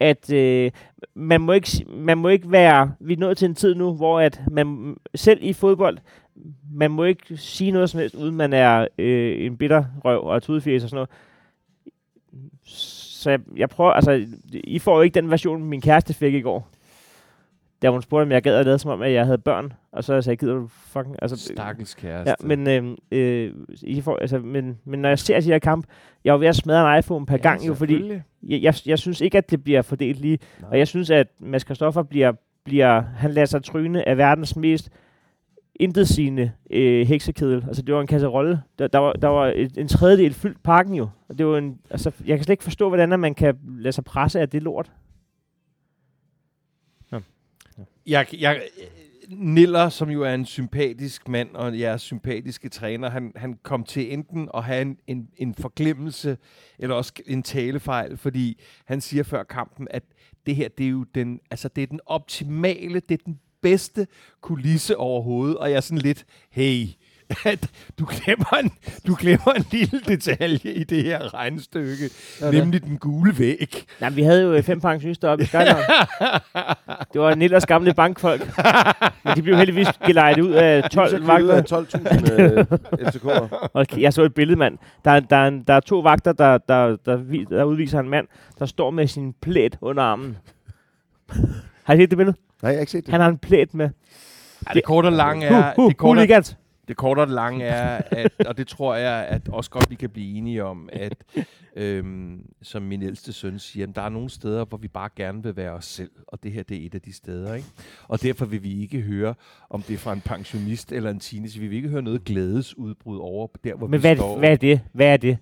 at øh, man, må ikke, man må ikke være, vi er nået til en tid nu, hvor at man selv i fodbold, man må ikke sige noget som helst, uden man er øh, en bitter røv og tudefjæs og sådan noget. Så jeg, jeg prøver, altså, I får jo ikke den version, min kæreste fik i går. Da hun spurgte, om jeg gad at lade som om, at jeg havde børn. Og så sagde jeg, gider du fucking... Altså, Stakkels kæreste. Ja, men, øh, øh, I får, altså, men, men når jeg ser de her kamp, jeg er jo ved at smadre en iPhone per ja, gang, jo, fordi jeg, jeg, jeg synes ikke, at det bliver fordelt lige. Nej. Og jeg synes, at Mads Christoffer bliver, bliver, han lader sig tryne af verdens mest intetsigende øh, heksekedel. Altså, det var en kasserolle. Der, der var, der var et, en tredjedel fyldt pakken jo. Og det var en, altså, jeg kan slet ikke forstå, hvordan man kan lade sig presse af det lort jeg, jeg, Niller, som jo er en sympatisk mand og jeres sympatiske træner, han, han kom til enten at have en, en, en forglemmelse eller også en talefejl, fordi han siger før kampen, at det her, det er jo den, altså det er den optimale, det er den bedste kulisse overhovedet, og jeg er sådan lidt, hey, at du glemmer en, du glemmer en lille detalje i det her regnestykke, er det? nemlig den gule væg. Nej, vi havde jo øh, fem pensionister oppe i Skyline. det var Nillers gamle bankfolk. Men de blev heldigvis gelejtet ud af 12 vagter. 12.000 øh, FCK'ere. Og jeg så et billede, mand. Der, er- der, er en- der er to vagter, der, der, der, der udviser en mand, der står med sin plæt under armen. Har I set det billede? Nej, jeg har ikke set det. Han har en plæt med. Ja, det korte og lange Uh, er, uh, det korte. Det korte og lange er at, og det tror jeg, at også godt vi kan blive enige om, at øhm, som min ældste søn siger, jamen, der er nogle steder, hvor vi bare gerne vil være os selv, og det her det er et af de steder. Ikke? Og derfor vil vi ikke høre, om det er fra en pensionist eller en teenager, vi vil ikke høre noget glædesudbrud over der, hvor Men vi hvad, står. hvad er det? Hvad er det?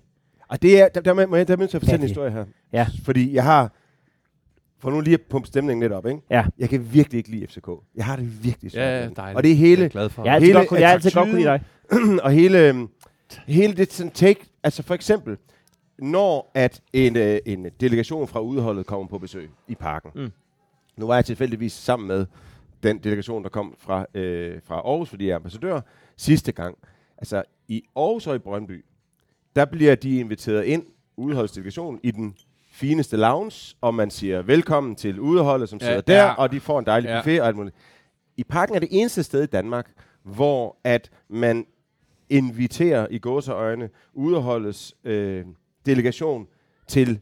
Og det er, der, der, må jeg, der er nødt til at fortælle en det? historie her. Ja. Fordi jeg har, for nu lige at pumpe stemningen lidt op, ikke? Ja. Jeg kan virkelig ikke lide FCK. Jeg har det virkelig svært. Ja, ja, dejligt. Og det er Jeg hele, er glad for. Jeg har Hele godt kunne, jeg har altid godt kunne lide dig. og hele, øhm, hele det sådan take, altså for eksempel, når at en, øh, en delegation fra udholdet kommer på besøg i parken. Mm. Nu var jeg tilfældigvis sammen med den delegation, der kom fra, øh, fra Aarhus, fordi jeg er ambassadør, sidste gang. Altså i Aarhus og i Brøndby, der bliver de inviteret ind, udholdsdelegationen, i den fineste lounge, og man siger velkommen til udeholdet, som Ja, sidder der, ja. og de får en dejlig Ja. buffet og alt muligt. I parken er det eneste sted i Danmark, hvor at man inviterer i gåseøjne udeholdets øh, delegation til,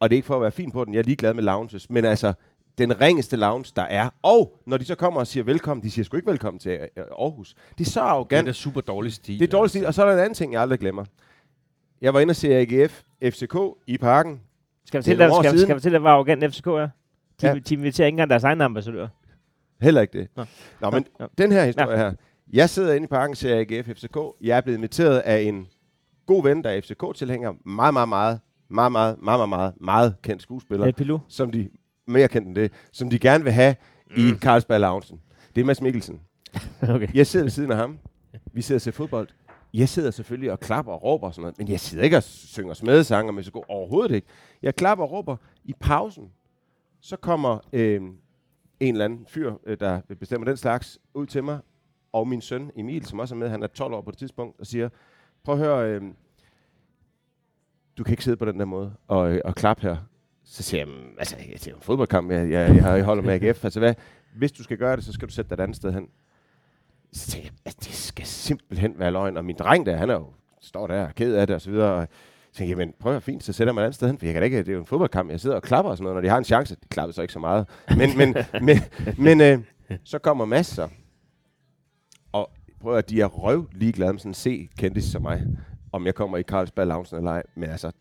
og det er ikke for at være fin på den, jeg er ligeglad med lounges, men altså den ringeste lounge, der er. Og når de så kommer og siger velkommen, de siger sgu ikke velkommen til øh, Aarhus. Det er så Det er arrogant. super dårlig stil. Det er dårligt stil. Og så er der en anden ting, jeg aldrig glemmer. Jeg var inde og se AGF FCK i parken. Skal vi fortælle dig, skal, skal fortælle dig, hvor arrogant FCK er? De, ja. de inviterer ikke engang deres egne ambassadører. Heller ikke det. Nå, Nå men Nå. den her historie Nå. her. Jeg sidder inde i parken til AGF FCK. Jeg er blevet inviteret af en god ven, der er FCK-tilhænger. Meget, meget, meget, meget, meget, meget, meget, meget kendt skuespiller. Ja, Pilou. Som de, mere kendt end det, som de gerne vil have mm. i mhm. Carlsberg Loungen. Det er Mads Mikkelsen. okay. Jeg sidder ved siden af ham. Vi sidder og ser fodbold. Jeg sidder selvfølgelig og klapper og råber og sådan noget, men jeg sidder ikke og synger smedesanger med så god overhovedet ikke. Jeg klapper og råber. I pausen, så kommer øh, en eller anden fyr, øh, der bestemmer den slags, ud til mig, og min søn Emil, som også er med, han er 12 år på det tidspunkt, og siger, prøv at høre, øh, du kan ikke sidde på den der måde og, øh, og klappe her. Så siger jeg, mm, altså, det er jo en fodboldkamp, jeg, jeg, jeg, jeg holder med AGF. Altså, hvad, hvis du skal gøre det, så skal du sætte dig et andet sted hen. Så tænkte jeg, at det skal simpelthen være løgn. Og min dreng der, han er jo, står der er ked af det og så videre. Og så tænkte jeg, men prøv at fint, så sætter mig et andet sted hen, for jeg kan da ikke, det er jo en fodboldkamp, jeg sidder og klapper og sådan noget, når de har en chance. De klappede så ikke så meget. Men, men, men, men øh, så kommer Mads så. Og prøv at de er røv ligeglade med sådan en C-kendis som mig, om jeg kommer i Carlsberg Lounge eller ej. Men altså,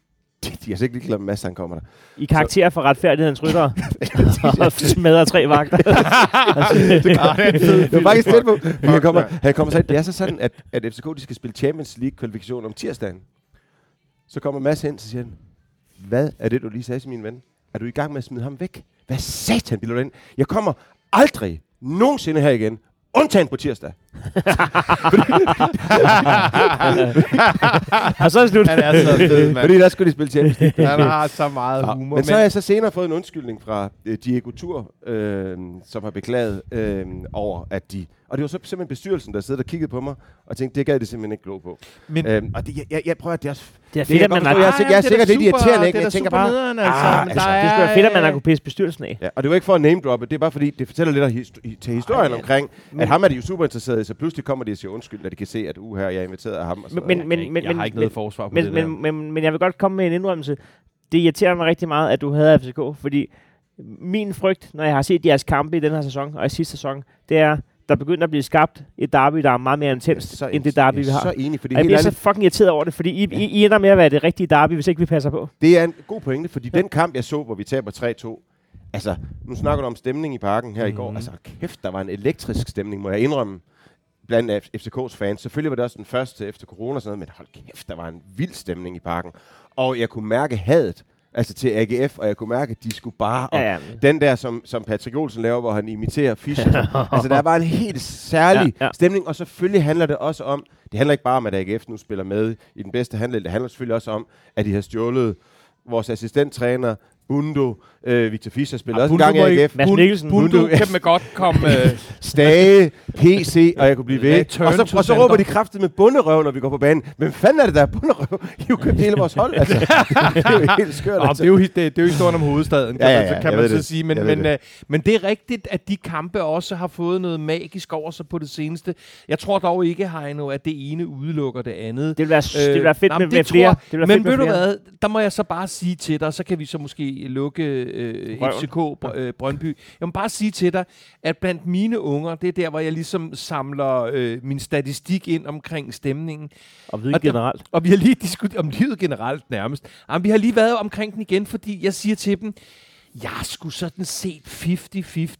de, er så ikke ligeglade med Mads, han kommer der. I karakter for retfærdighedens ryttere. og smadrer tre vagter. det var faktisk tæt på. Han kommer, han kommer så, det er så sådan, at, at FCK de skal spille Champions League kvalifikation om tirsdagen. Så kommer Mads hen, så siger han, hvad er det, du lige sagde til min ven? Er du i gang med at smide ham væk? Hvad satan, ind? Jeg kommer aldrig nogensinde her igen, undtagen på tirsdag. og så er det slut. Han er så fed, mand. Fordi der skulle de spille Champions League. Han har så meget humor. men så har jeg så senere fået en undskyldning fra øh, Diego Tur, øh, som har beklaget øh, over, at de... Og det var så simpelthen bestyrelsen, der sidder og kiggede på mig, og tænkte, det gad det simpelthen ikke glo på. Men- øhm, og det, jeg, jeg, jeg prøver, at det er også... Det er Det fedt, kan at jeg man har... Jeg er, jeg er sikkert lidt irriterende, ikke? Det er Jeg tænker super bare... nederen, altså. ah, men altså, der Det skulle er, være fedt, at man har kunne pisse bestyrelsen af. Ja, og det var ikke for at name droppe, det er bare fordi, det fortæller lidt af histo- i- til historien omkring, men- at ham er de jo super interesseret i, så pludselig kommer de og siger undskyld, når de kan se, at uh, her, jeg er inviteret af ham. Og sådan Men, noget. men, jeg, men, jeg har ikke noget men, forsvar på men, det der. men, men, men jeg vil godt komme med en indrømmelse. Det irriterer mig rigtig meget, at du havde FCK, fordi min frygt, når jeg har set jeres kampe i den her sæson og i sidste sæson, det er, der begynder at blive skabt et derby, der er meget mere intenst, så end det derby, vi jeg er har. så enig, fordi Og jeg bliver så fucking irriteret over det, fordi I, I, I ender med at være det rigtige derby, hvis ikke vi passer på. Det er en god pointe, fordi den kamp, jeg så, hvor vi taber 3-2, altså, nu snakker du om stemning i parken her mm-hmm. i går. Altså, kæft, der var en elektrisk stemning, må jeg indrømme, blandt FCK's fans. Selvfølgelig var det også den første efter corona og sådan noget, men hold kæft, der var en vild stemning i parken. Og jeg kunne mærke hadet, altså til AGF, og jeg kunne mærke, at de skulle bare... Og Ja, ja. Den der, som, som Patrick Olsen laver, hvor han imiterer Fischer. altså, der var en helt særlig Ja, ja. stemning, og selvfølgelig handler det også om, det handler ikke bare om, at AGF nu spiller med i den bedste handel, det handler selvfølgelig også om, at de har stjålet vores assistenttræner, Bundo, øh, Victor Fischer spillede Ah, også en Bundo gang må i AGF. Mads Bun- Mikkelsen. Bundu Bundu. kan man godt komme... Øh, Stage, PC, og jeg kunne blive ved. Og så, og så råber de kraftet med bunderøv, når vi går på banen. Men fanden er det, der er bunderøv? I har jo købt hele vores hold. Altså, det er jo helt skørt. Nå, Altså. det, er jo, det, det er jo historien om hovedstaden, kan Ja, ja, man, ja, kan jeg man så det. sige. Men, Jeg men, det. øh, men det er rigtigt, at de kampe også har fået noget magisk over sig på det seneste. Jeg tror dog ikke, Heino, at det ene udelukker det andet. Det vil være, øh, det vil være fedt nej, med, men det med flere. jeg. Det vil være Men ved du hvad, der må jeg så bare sige til dig, så kan vi så måske lukke øh. FCK Br- øh, Brøndby. Jeg må bare sige til dig, at blandt mine unger, det er der, hvor jeg ligesom samler øh, min statistik ind omkring stemningen. Og der- generelt. Og vi har lige diskuteret om livet generelt nærmest. Jamen, vi har lige været omkring den igen, fordi jeg siger til dem, jeg skulle sådan set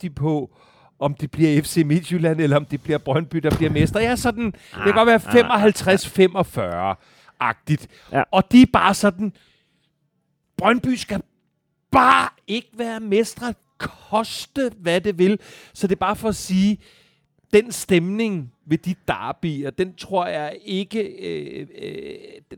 50-50 på, om det bliver FC Midtjylland, eller om det bliver Brøndby, der bliver mester. Jeg er sådan, det kan godt være 55-45-agtigt. Ja. Og de er bare sådan, Brøndby skal bare ikke være mestre, koste hvad det vil. Så det er bare for at sige, den stemning ved de derbyer, den tror jeg ikke, øh, øh,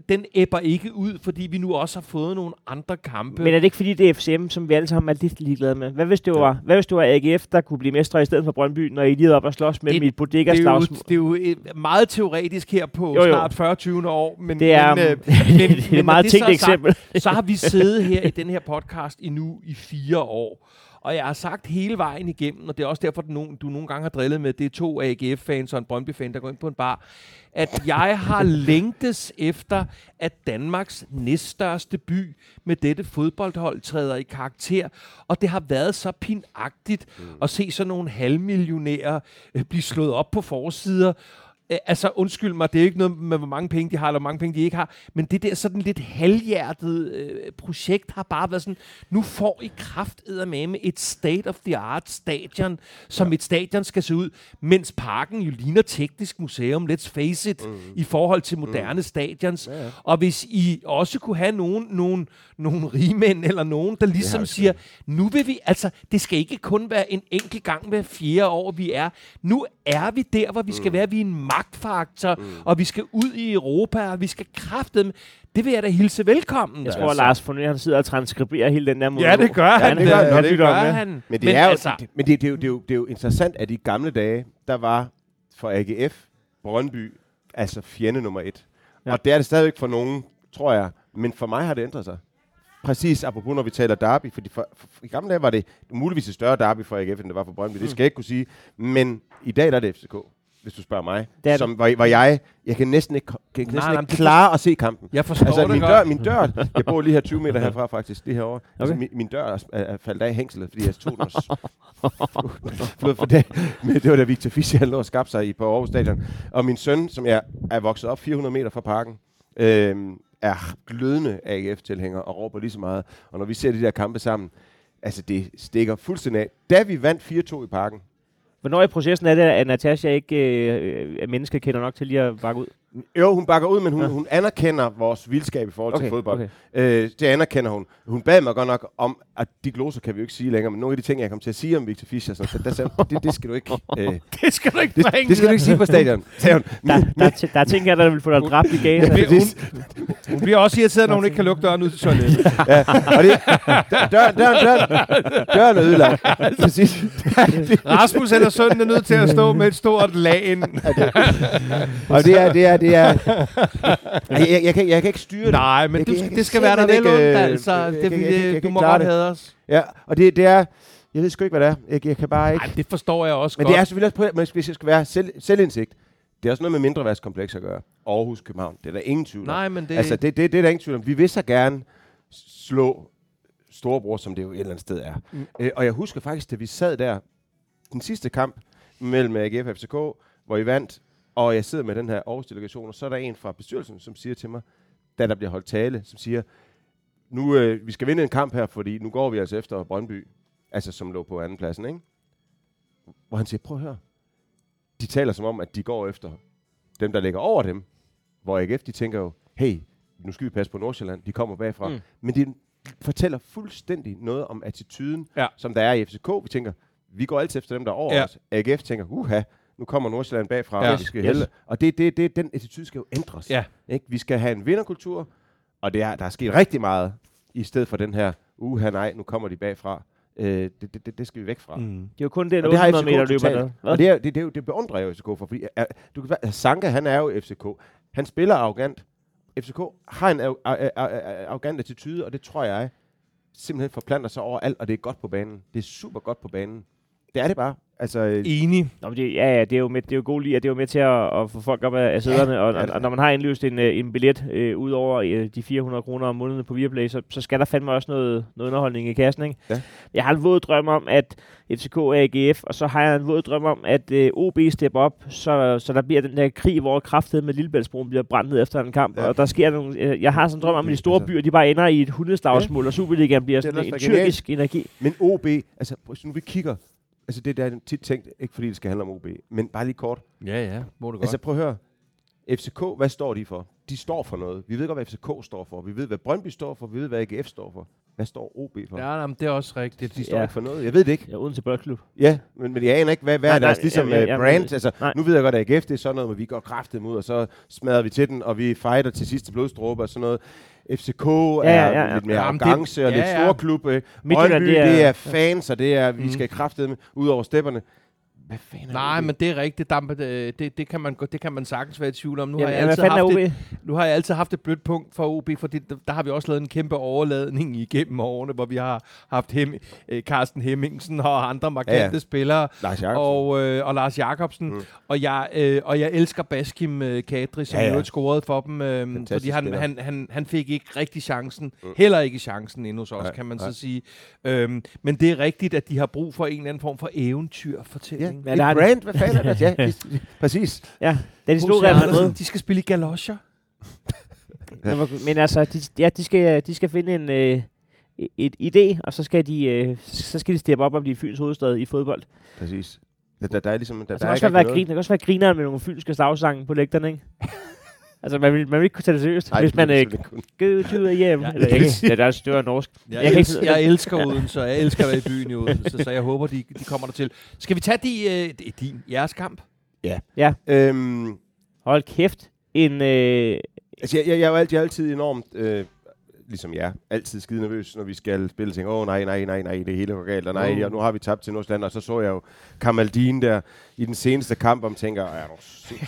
den æbber ikke ud, fordi vi nu også har fået nogle andre kampe. Men er det ikke fordi, det er FCM, som vi alle sammen er lidt ligeglade med? Hvad hvis det var, hvad hvis det var AGF, der kunne blive mestre i stedet for Brøndby, når I lige er op og slås med Det- mit det, er bodega-slagsmål? jo, det er jo øh, meget teoretisk her på Jo, jo. snart 40 år, men, Det er, men, øh, det er når meget det tænkt er sagt, eksempel. så har vi siddet her i den her podcast i nu i fire år. Og jeg har sagt hele vejen igennem, og det er også derfor, du nogle gange har drillet med, det er to AGF-fans og en Brøndby-fan, der går ind på en bar, at jeg har længtes efter, at Danmarks næststørste by med dette fodboldhold træder i karakter. Og det har været så pinagtigt mm. at se sådan nogle halvmillionærer øh, blive slået op på forsider, altså undskyld mig, det er ikke noget med, hvor mange penge de har, eller hvor mange penge de ikke har, men det der sådan lidt halvhjertet øh, projekt har bare været sådan, nu får I kraft med et state-of-the-art stadion, som ja. et stadion skal se ud, mens parken jo ligner teknisk museum, let's face it, mm. i forhold til moderne mm. stadions. Ja, ja. Og hvis I også kunne have nogen, nogen, nogen rigmænd, eller nogen, der ligesom siger, nu vil vi, altså, det skal ikke kun være en enkelt gang hver fjerde år, vi er. Nu er vi der, hvor vi skal Mm. være. Vi er en magtfaktor, mm. og vi skal ud i Europa, og vi skal kræfte dem. Det vil jeg da hilse velkommen. Jeg tror, at Lars von han sidder og transkriberer hele den der måde. Ja, det gør han. det gør han. Ja, Det gør gør han. han. Men det, men er jo, altså, det, men det, det, er jo, det, er jo, det er jo interessant, at i gamle dage, der var for AGF, Brøndby, altså fjende nummer et. Ja. Ja. Og det er det stadigvæk for nogen, tror jeg. Men for mig har det ændret sig. Præcis, apropos når vi taler derby, fordi for, for, for, i gamle dage var det muligvis et større derby for AGF, end det var for Brøndby. Det skal jeg ikke kunne sige. Men i dag der er det FCK, hvis du spørger mig. Det er det. som, hvor, hvor jeg, jeg kan næsten ikke, kan næsten nej, ikke det klare at se kampen. jeg forstår Altså, det min godt. dør, min dør, jeg bor lige her 20 meter herfra faktisk, lige herovre. Okay. Altså, min, min dør er, er, faldet af i hængslet, fordi jeg tog den. Forlod for det, men det var da Victor Fischer, han lå og skabte sig i på Aarhus Stadion. Og min søn, som jeg er vokset op 400 meter fra parken, øhm, er glødende AGF-tilhænger og råber lige så meget. Og når vi ser de der kampe sammen, altså det stikker fuldstændig af. Da vi vandt 4-2 i parken, Hvornår i processen er det, at Natasha ikke øh, øh er menneske kender nok til lige at bakke ud? Jo, hun bakker ud, men hun, Ja. ja. hun anerkender vores vildskab i forhold okay, til fodbold. okay. Øh, det anerkender hun. Hun bad mig godt nok om, at de gloser kan vi jo ikke sige længere, men nogle af de ting, jeg kom til at sige om Victor Fischer, så der sagde, det, det skal du ikke, øh, Det skal du ikke det, det skal du ikke sige på stadion, sagde hun. Der, der, er der er ting her, der vil få dig dræbt i gaden. Præcis. hun, hun bliver også irriteret, når hun ikke kan lukke døren ud til toilettet. ja, og det, dør- døren, døren, døren, døren er ødelagt. Præcis. Rasmus eller sønnen er nødt til at stå med et stort lagen. Og det er, det er, det er, jeg, jeg, jeg, kan, jeg kan ikke styre det. Nej, men Jeg du, jeg kan det skal være der vel ondt, øh, altså. jeg Det, jeg jeg ikke du må godt have os. Ja, og det, det er, jeg ved sgu ikke, hvad det er. Jeg, jeg kan bare ikke. Ej, det forstår jeg også Men godt. det er selvfølgelig også, på, men hvis jeg skal være selv, selvindsigt, det er også noget med mindre værtskompleks at gøre. Aarhus, København, det er der ingen tvivl om. Nej, men det... Altså, det, det, det er der ingen tvivl om. Vi vil så gerne slå storebror, som det jo et eller andet sted er. Mm. Øh, og jeg husker faktisk, da vi sad der, den sidste kamp mellem AGF og FCK, hvor I vandt, og jeg sidder med den her Aarhus-delegation, og så er der en fra bestyrelsen, som siger til mig, da der bliver holdt tale, som siger, nu, øh, vi skal vinde en kamp her, fordi nu går vi altså efter Brøndby, altså som lå på anden pladsen, ikke? Hvor han siger, prøv at høre, de taler som om, at de går efter dem, der ligger over dem, hvor AGF, de tænker jo, hey, nu skal vi passe på Nordsjælland, de kommer bagfra. Mm. Men de fortæller fuldstændig noget om attituden, Ja. som der er i FCK. Vi tænker, vi går altid efter dem, der er over ja. os. AGF tænker, uha, nu kommer Nordsjælland bagfra, Ja. og vi skal Yes. hælde. Og det, det, det, den attitude skal jo ændres. Ja. Ikke? Vi skal have en vinderkultur, og det er, der er sket rigtig meget, i stedet for den her uha nej, nu kommer de bagfra. Øh, det, det, det, skal vi væk fra. Mm. Det er jo kun den Og det har 800 meter løber. der. Og det, er, det, det, er jo- det beundrer jeg jo FCK for, fordi uh, du kan, Sanka, han er jo FCK. Han spiller arrogant. FCK har en arro- ar- ar- ar- arrogant attitude, og det tror jeg simpelthen forplanter sig over alt, og det er godt på banen. Det er super godt på banen. Det er det bare. Altså, øh, Enig. Nå, men det, ja, ja, det er jo med, det er jo god lige, at det er jo med til at, at få folk op af, af sæderne, og, ja, og, og, når man har indløst en, øh, en billet øh, ud over øh, de 400 kroner om måneden på Viaplay, så, så skal der fandme også noget, noget underholdning i kassen, ikke? Ja. Jeg har en våd drøm om, at FCK er AGF, og så har jeg en våd drøm om, at øh, OB stepper op, så, så der bliver den der krig, hvor kraftet med Lillebæltsbroen bliver brændt ned efter en kamp, Ja. ja. og der sker nogle, øh, jeg har sådan en drøm om, at de store Altså- byer, de bare ender i et hundeslagsmål, og Superligaen bliver er sådan en tyrkisk energi. Men OB, altså prøv, nu vi kigger, altså det der er tit tænkt, ikke fordi det skal handle om OB, men bare lige kort. Ja, ja. Må du godt. Altså prøv at høre, FCK, hvad står de for? De står for noget. Vi ved godt, hvad FCK står for. Vi ved, hvad Brøndby står for. Vi ved, hvad AGF står for. Hvad står OB for? ja, nej, men det er også rigtigt. De står Ja. ikke for noget. Jeg ved det ikke. Ja, uden til Boldklub. Ja, men, men jeg aner ikke, hvad, hvad Nej, er deres nej, ligesom ja, ja, ja, brand. altså, nej. nu ved jeg godt, at AGF det er sådan noget, hvor vi går kraftigt ud, og så smadrer vi til den, og vi fighter til sidste blodstråbe og sådan noget. FCK er ja, ja, ja. lidt mere det- arrogance og ja, lidt ja. stor klub. Øh. Midtjylland, Brøndby, det er- det er fans, og det er, vi Mm. skal kraftigt med ud over stepperne. Hvad fanden er Nej, OB? men det er rigtigt. Dampe, det, det, det, kan man, det kan man sagtens være i tvivl om. Nu, Jamen, har, jeg altid haft et, nu har jeg altid haft et blødt punkt for OB, for det, der har vi også lavet en kæmpe overladning igennem årene, hvor vi har haft Hem, øh, Carsten Hemmingsen og andre markante Ja, ja, ja. spillere, Lars Jacobsen. og, øh, og Lars Jakobsen. Mm. Og, jeg, øh, og jeg elsker Baskim øh, Kadri, som Ja, ja, ja. ja. scorede for dem, øh, Fantastisk fordi han, han, han, han fik ikke rigtig chancen. Mm. Heller ikke chancen endnu hos os, Nej, kan man nej. så sige. Øhm, men det er rigtigt, at de har brug for en eller anden form for Ja, eventyrfortælling. Ja, et der er det. brand, hvad fanden er det? Ja, det- præcis. Ja, da de slog. Real Madrid. De skal spille i galoscher. Ja. Men, altså, de, ja, de skal, de skal finde en, øh, et idé, og så skal de, øh, så skal de steppe op og blive Fyns hovedstad i fodbold. Præcis. Der, der, der er ligesom, der, Der, der er også ikke være rigtig grin, der kan også være grineren med nogle fynske slagsange på lægterne, ikke? altså, man vil, man vil ikke kunne tage det seriøst, Nej, hvis man vil ikke go to a hjem. Ja, Eller, ikke, det, der, er- var norsk. Jeg, Jeg elsker, ikke- jeg elsker Odense, og jeg elsker at være i byen i Odense, så jeg håber, de, de kommer der til. Skal vi tage de, øh, de- din, jeres kamp? Øhm, Hold kæft. En, øh, Altså, jeg, jeg, jeg er jo altid, jeg er altid enormt, øh, ligesom jer, altid skide nervøs, når vi skal spille ting. Åh oh, nej, nej, nej, nej, det hele går galt, og nej, Oh. og nu har vi tabt til Nordsjælland, og så så jeg jo Kamaldin der i den seneste kamp, om tænker, er du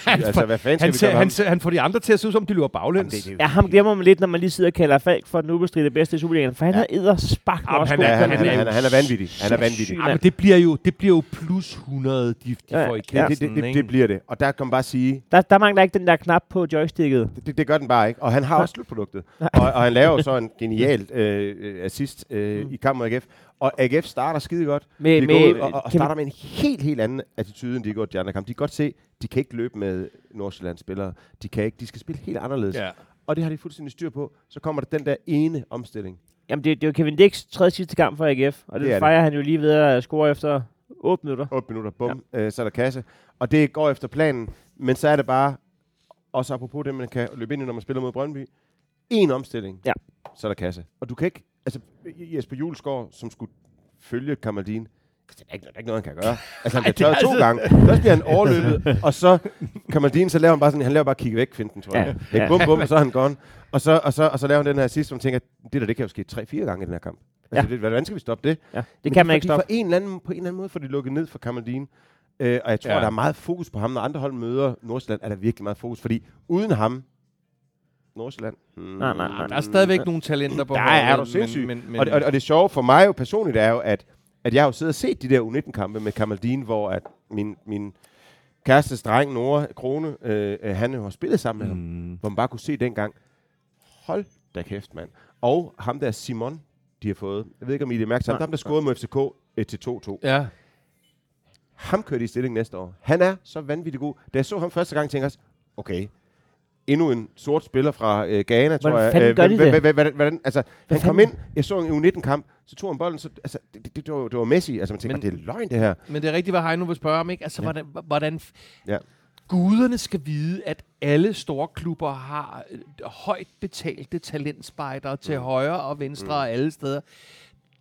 altså, hvad fanden skal Han, vi gøre han, ser, han får de andre til at se ud som, de løber baglæns. Jamen, det, det, ja, ham glemmer man lidt, når man lige sidder og kalder Falk for den ubestridte bedste i Superligaen. For han Ja. er edder spark Jamen, også han er- han, han han, er han, er vanvittig. Han er vanvittig. syg, Ja, men det bliver jo, det bliver jo plus 100, de, de Ja, får i ja. Det, kassen. det, det, det bliver det. Og der kan man bare sige, Der, der mangler ikke den der knap på joysticket. det, det, det gør den bare ikke. Og han har også slutproduktet. Og, og han laver så en genial øh, øh, assist øh, i kampen mod AGF. Og AGF starter skide godt. Med, De med, går ud og, og kan starter med en helt, helt anden attitude, end de har gjort de andre kampe. De kan godt se, de kan ikke løbe med Nordsjællands spillere. De kan ikke. De skal spille helt anderledes. Ja. Og det har de fuldstændig styr på. Så kommer der den der ene omstilling. Jamen, det, det er jo Kevin Dix tredje sidste kamp for AGF, og det, Det er det fejrer han jo lige ved at score efter 8 minutter. 8 minutter, bum, ja. øh, så er der kasse. Og det går efter planen. Men så er det bare, også apropos det, man kan løbe ind i, når man spiller mod Brøndby. En omstilling, Ja. så er der kasse. Og du kan ikke, altså Jesper Julesgaard, som skulle følge Kamaldin, altså, det er ikke, det er ikke noget, han kan gøre. Altså, han bliver er tørret to altså- gange. Først bliver han overløbet, og så Kamaldin, så laver han bare sådan, han laver bare kigge væk, finten, tror jeg. Ja. Bum, bum, og så er han gone. Og så, og så, og så laver han den her sidste, som tænker, det der, det kan jo ske tre-fire gange i den her kamp. Altså, Ja. det, hvordan skal vi stoppe det? Ja, det Men kan de man ikke stoppe. en eller anden, på en eller anden måde får de lukket ned for Kamaldin. Øh, og jeg tror, ja. der er meget fokus på ham. Når andre hold møder Nordsjælland, er der virkelig meget fokus. Fordi uden ham, Nordsjælland... Hmm, Nej, nej, nej. Der er stadigvæk nogle talenter på Der er du sindssyg. Men, men, Og, det- og, og det sjove for mig jo personligt er jo, at, at jeg har jo siddet og set de der U19-kampe med Kamaldin, hvor at min, min kærestes dreng, Nora Krone, øh, øh, han har spillet sammen med ham. mm. Hvor man bare kunne se dengang, hold da kæft, mand. Og ham der Simon, de har fået. Jeg ved ikke, om I det mærke ham. Nej. Ham, der scorede mod FCK øh, til 2-2. Ja. Ham kører de i stilling næste år. Han er så vanvittig god. Da jeg så ham første gang, tænkte jeg også, okay, endnu en sort spiller fra øh, Ghana, tror Hvordan jeg. fanden gør de hvordan- det? hvordan- hvordan- hvordan- altså, han kom fanden? ind, jeg så en U19-kamp, så tog han bolden, så, altså, det, det, det, var, det var Messi. Altså, man tænker, Men- det er løgn, det her. Men det er rigtigt, hvad Heino vil spørge om, ikke? Altså, Ja. hvordan, hvordan Ja. guderne skal vide, at alle store klubber har øh, højt betalte talentspejdere til Mm. højre og venstre Mm. og alle steder.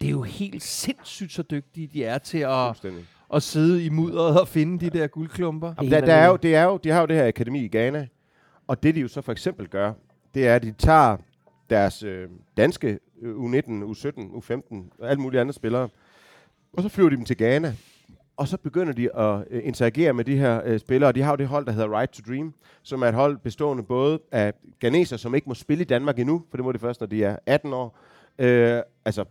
Det er jo helt sindssygt, så dygtige de er til at, at sidde i mudderet og finde de der guldklumper. Jamen, der, der er jo, det er jo, de har jo det her akademi i Ghana, og det de jo så for eksempel gør, det er, at de tager deres øh, danske U19, U17, U15 og alle mulige andre spillere. Og så flyver de dem til Ghana, og så begynder de at øh, interagere med de her øh, spillere. De har jo det hold, der hedder Right to Dream, som er et hold bestående både af ganeser, som ikke må spille i Danmark endnu, for det må de først, når de er 18 år, øh, altså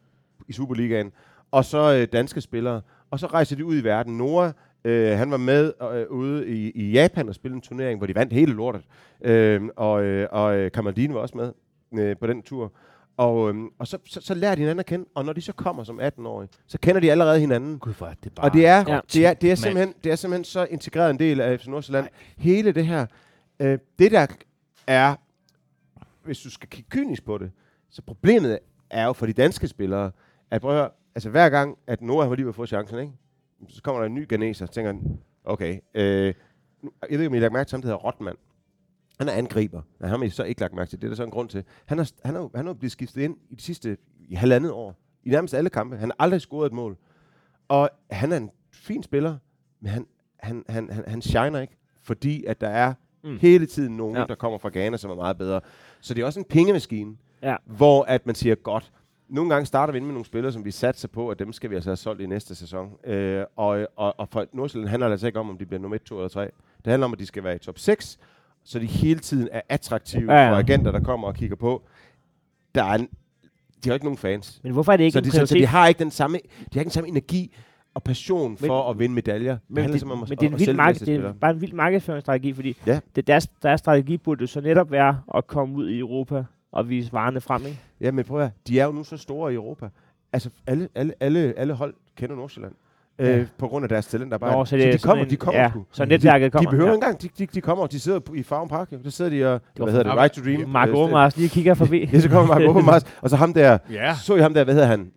i Superligaen, og så øh, danske spillere. Og så rejser de ud i verden. Noah, øh, han var med øh, ude i, i Japan og spillede en turnering, hvor de vandt hele lortet. Øh, og øh, og øh, Kamaldin var også med øh, på den tur. Og, øhm, og så, så, så lærer de hinanden at kende, og når de så kommer som 18-årige, så kender de allerede hinanden. Gud, hvor er det bare... Og det er, Ja. det, er, det, er simpelthen, det er simpelthen så integreret en del af FC Nordsjælland. Hele det her, øh, det der er, hvis du skal kigge kynisk på det, så problemet er jo for de danske spillere, at prøv at høre, altså hver gang, at Noah var lige ved at få chancen, ikke? Så kommer der en ny ganeser, tænker han, okay, øh, jeg ved ikke, om I har lagt mærke til ham, der hedder Rotman. Han er angriber. Nej, ham har I så ikke lagt mærke til. Det er der så en grund til. Han er, han er, jo- han er jo blevet skiftet ind i de sidste i halvandet år. I nærmest alle kampe. Han har aldrig scoret et mål. Og han er en fin spiller, men han, han, han, han, han shiner ikke, fordi at der er Mm. hele tiden nogen, ja. der kommer fra Ghana, som er meget bedre. Så det er også en pengemaskine, Ja. hvor at man siger, godt, nogle gange starter vi ind med nogle spillere, som vi satser på, at dem skal vi altså have solgt i næste sæson. Øh, og, og, og for Nordsjælland handler det altså ikke om, om de bliver nummer 1, 2 eller 3. Det handler om, at de skal være i top 6, så de hele tiden er attraktive Ja, ja, for agenter, der kommer og kigger på. Der er en, de har ikke nogen fans. Men hvorfor er det ikke Så de, så, de har ikke den samme, de har ikke den samme energi og passion for at vinde medaljer. Men, det, simpelthen om at- men det er, en vild bedste det er bare en vild markedsføringsstrategi, fordi Ja. det, deres, deres strategi burde så netop være at komme ud i Europa og vise varerne frem. Ikke? Ja, men prøv at høre, de er jo nu så store i Europa. Altså, alle, alle, alle, alle hold kender Nordsjælland. Øh, Ja. På grund af deres talentarbejde. Nå, så det er de kommer, en- de kommer ja, sgu. så netværket de, kommer, De behøver ja. ikke engang, de, de, de kommer, de sidder på- i Farven Park. Jo. Der sidder de og, var hvad hedder det, Right to Dream. Mark øh, Overmars lige kigger forbi. Ja, så kommer Mark Overmars. Og så ham der, Ja. så I ham der, hvad hedder han?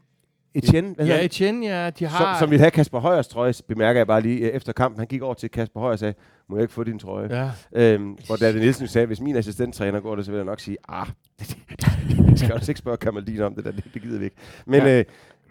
Etienne, hvad Ja? Etienne, ja, de har... Som, som ville have Kasper Højers trøje, bemærker jeg bare lige øh, efter kampen. Han gik over til Kasper Højer og sagde, må jeg ikke få din trøje? Ja. Øhm, hvor David Nielsen sagde, hvis min assistenttræner går det, så vil jeg nok sige, ah, det skal også ikke spørge Kamaldin om det der, det, det gider vi ikke. Men ja. øh,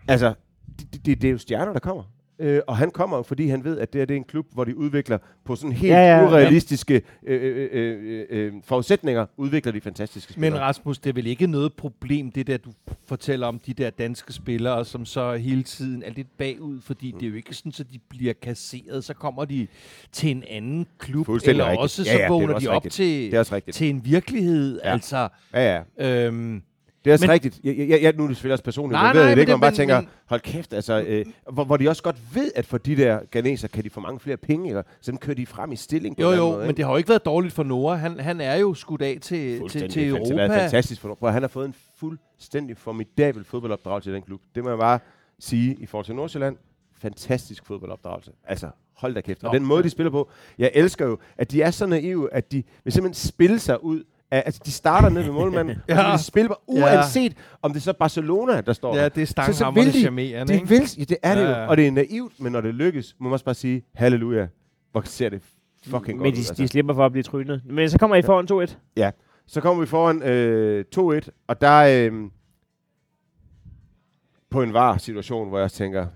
altså, det, det, det er jo stjerner, der kommer. Øh, og han kommer fordi han ved, at det, her, det er en klub, hvor de udvikler på sådan helt Ja, ja, ja, ja, ja. urealistiske øh, øh, øh, øh, forudsætninger, udvikler de fantastiske Men spillere. Rasmus, det er vel ikke noget problem, det der, du fortæller om de der danske spillere, som så hele tiden er lidt bagud, fordi Mm. det er jo ikke sådan, at de bliver kasseret. Så kommer de til en anden klub, eller rigtigt. også Ja, så ja, er vågner de op rigtigt. til, til en virkelighed. Ja. Altså, Ja, ja. øhm, Det er også Men- men, rigtigt. Jeg, jeg, jeg, nu er det selvfølgelig også personligt, Nej, nej, jeg nej, ved det men ikke, det- man bare men- tænker, hold kæft, altså, øh, hvor, hvor de også godt ved, at for de der ganeser kan de få mange flere penge, eller så dem kører de frem i stilling. På jo jo, måde, men det har jo ikke været dårligt for Noah. Han, han er jo skudt af til, til, til fant- Det Europa. fantastisk for at- han har fået en fuldstændig formidabel fodboldopdragelse i den klub. Det må jeg bare sige i forhold til Nordsjælland. Fantastisk fodboldopdragelse. Altså, hold da kæft. Og Nå, den måde, de spiller på, jeg elsker jo, at de er så naive, at de vil simpelthen spille sig ud altså de starter ned ved målmanden, ja. og de spille, bare, uanset om det er så Barcelona, der står Ja, det er Så, så stanghammerende vil de, charmerende, de ikke? vil, ja, det er det Ja, jo, ja. og det er naivt, men når det lykkes, må man også bare sige, halleluja, hvor ser det fucking Men godt de, ud. de Altså. slipper for at blive trynet. Men så kommer I foran 2-1. Ja, så kommer vi foran øh, 2-1, og der er øh, på en var situation, hvor jeg også tænker,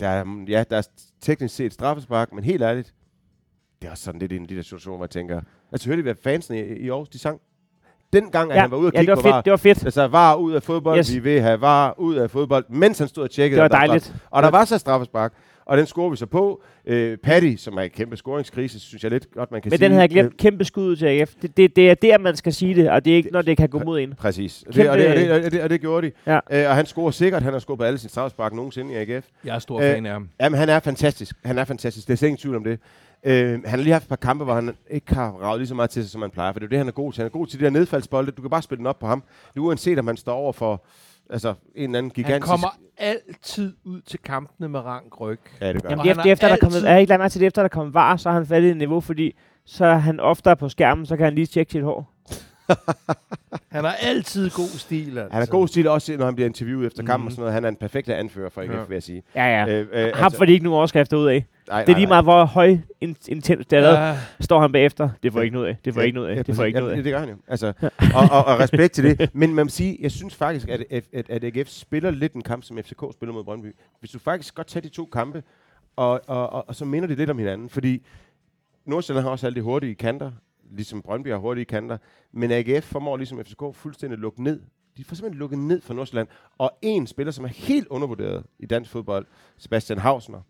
der er, ja, der er teknisk set straffespark, men helt ærligt, det er også sådan lidt en af de der situationer, hvor jeg tænker, altså hørte I, hvad fansene i, i Aarhus, de sang? Dengang, at Ja, han var ude og ja det kigge var på var, fedt. Det var fedt. Altså, var ud af fodbold, Yes. vi vil have var ud af fodbold, mens han stod og tjekkede. Det var der dejligt. Og der var så straffespark, og den scorer vi så på. Øh, Patty, som er en kæmpe scoringskrise, synes jeg lidt godt, man kan Men sige. den havde jeg Øh, glemt. Kæmpe skud ud til AGF. Det, det, det er der, man skal sige det, og det er ikke, når det kan gå mod en. Præcis. Og Kæmpe- det, og, det, og, det, og, det, og det gjorde de. Ja. Øh, og han scorer sikkert. Han har scoret på alle sine straffespark nogensinde i AGF. Jeg er stor Øh, fan af ham. Jamen, han er fantastisk. Han er fantastisk. Det er ingen tvivl om det. Øh, han har lige haft et par kampe, hvor han ikke har ravet lige så meget til sig, som han plejer. For det er jo det, han er god til. Han er god til de der nedfaldsbolde. Du kan bare spille den op på ham. Det er uanset, om han står over for altså, en eller anden gigantisk... Han kommer altid ud til kampene med rank ryg. Ja, det gør Jamen, han. det han efter, efter, har der er kommet, altid- er ikke til det, efter der er kommet var, så har han faldet i niveau, fordi så er han oftere på skærmen, så kan han lige tjekke sit hår. Han har altid god stil, altså. Han er god stil også, når han bliver interviewet efter kampen Mhm. og sådan noget. Han er en perfekt anfører for AGF, Ja. vil jeg sige. Ja, ja. Øh, øh, Ham får de ikke nogen overskrifter ud af. Nej, Det er lige meget, hvor høj in- intens det er lavet. Ja, Står han bagefter. Det får Ja. ikke noget af. Det får Ja, ikke noget af. ja, Det får ikke noget ja, af. det, det gør han jo. Altså, og, og, og respekt til det. Men man må sige, jeg synes faktisk, at, at, at, AGF spiller lidt en kamp, som FCK spiller mod Brøndby. Hvis du faktisk godt tager de to kampe, og, og, og, og så minder de lidt om hinanden. Fordi Nordsjælland har også alle de hurtige kanter, ligesom Brøndby har hurtige kanter. Men AGF formår ligesom FCK fuldstændig lukke ned de får simpelthen lukket ned for Nordsjælland. Og en spiller, som er helt undervurderet i dansk fodbold, Sebastian Hausner.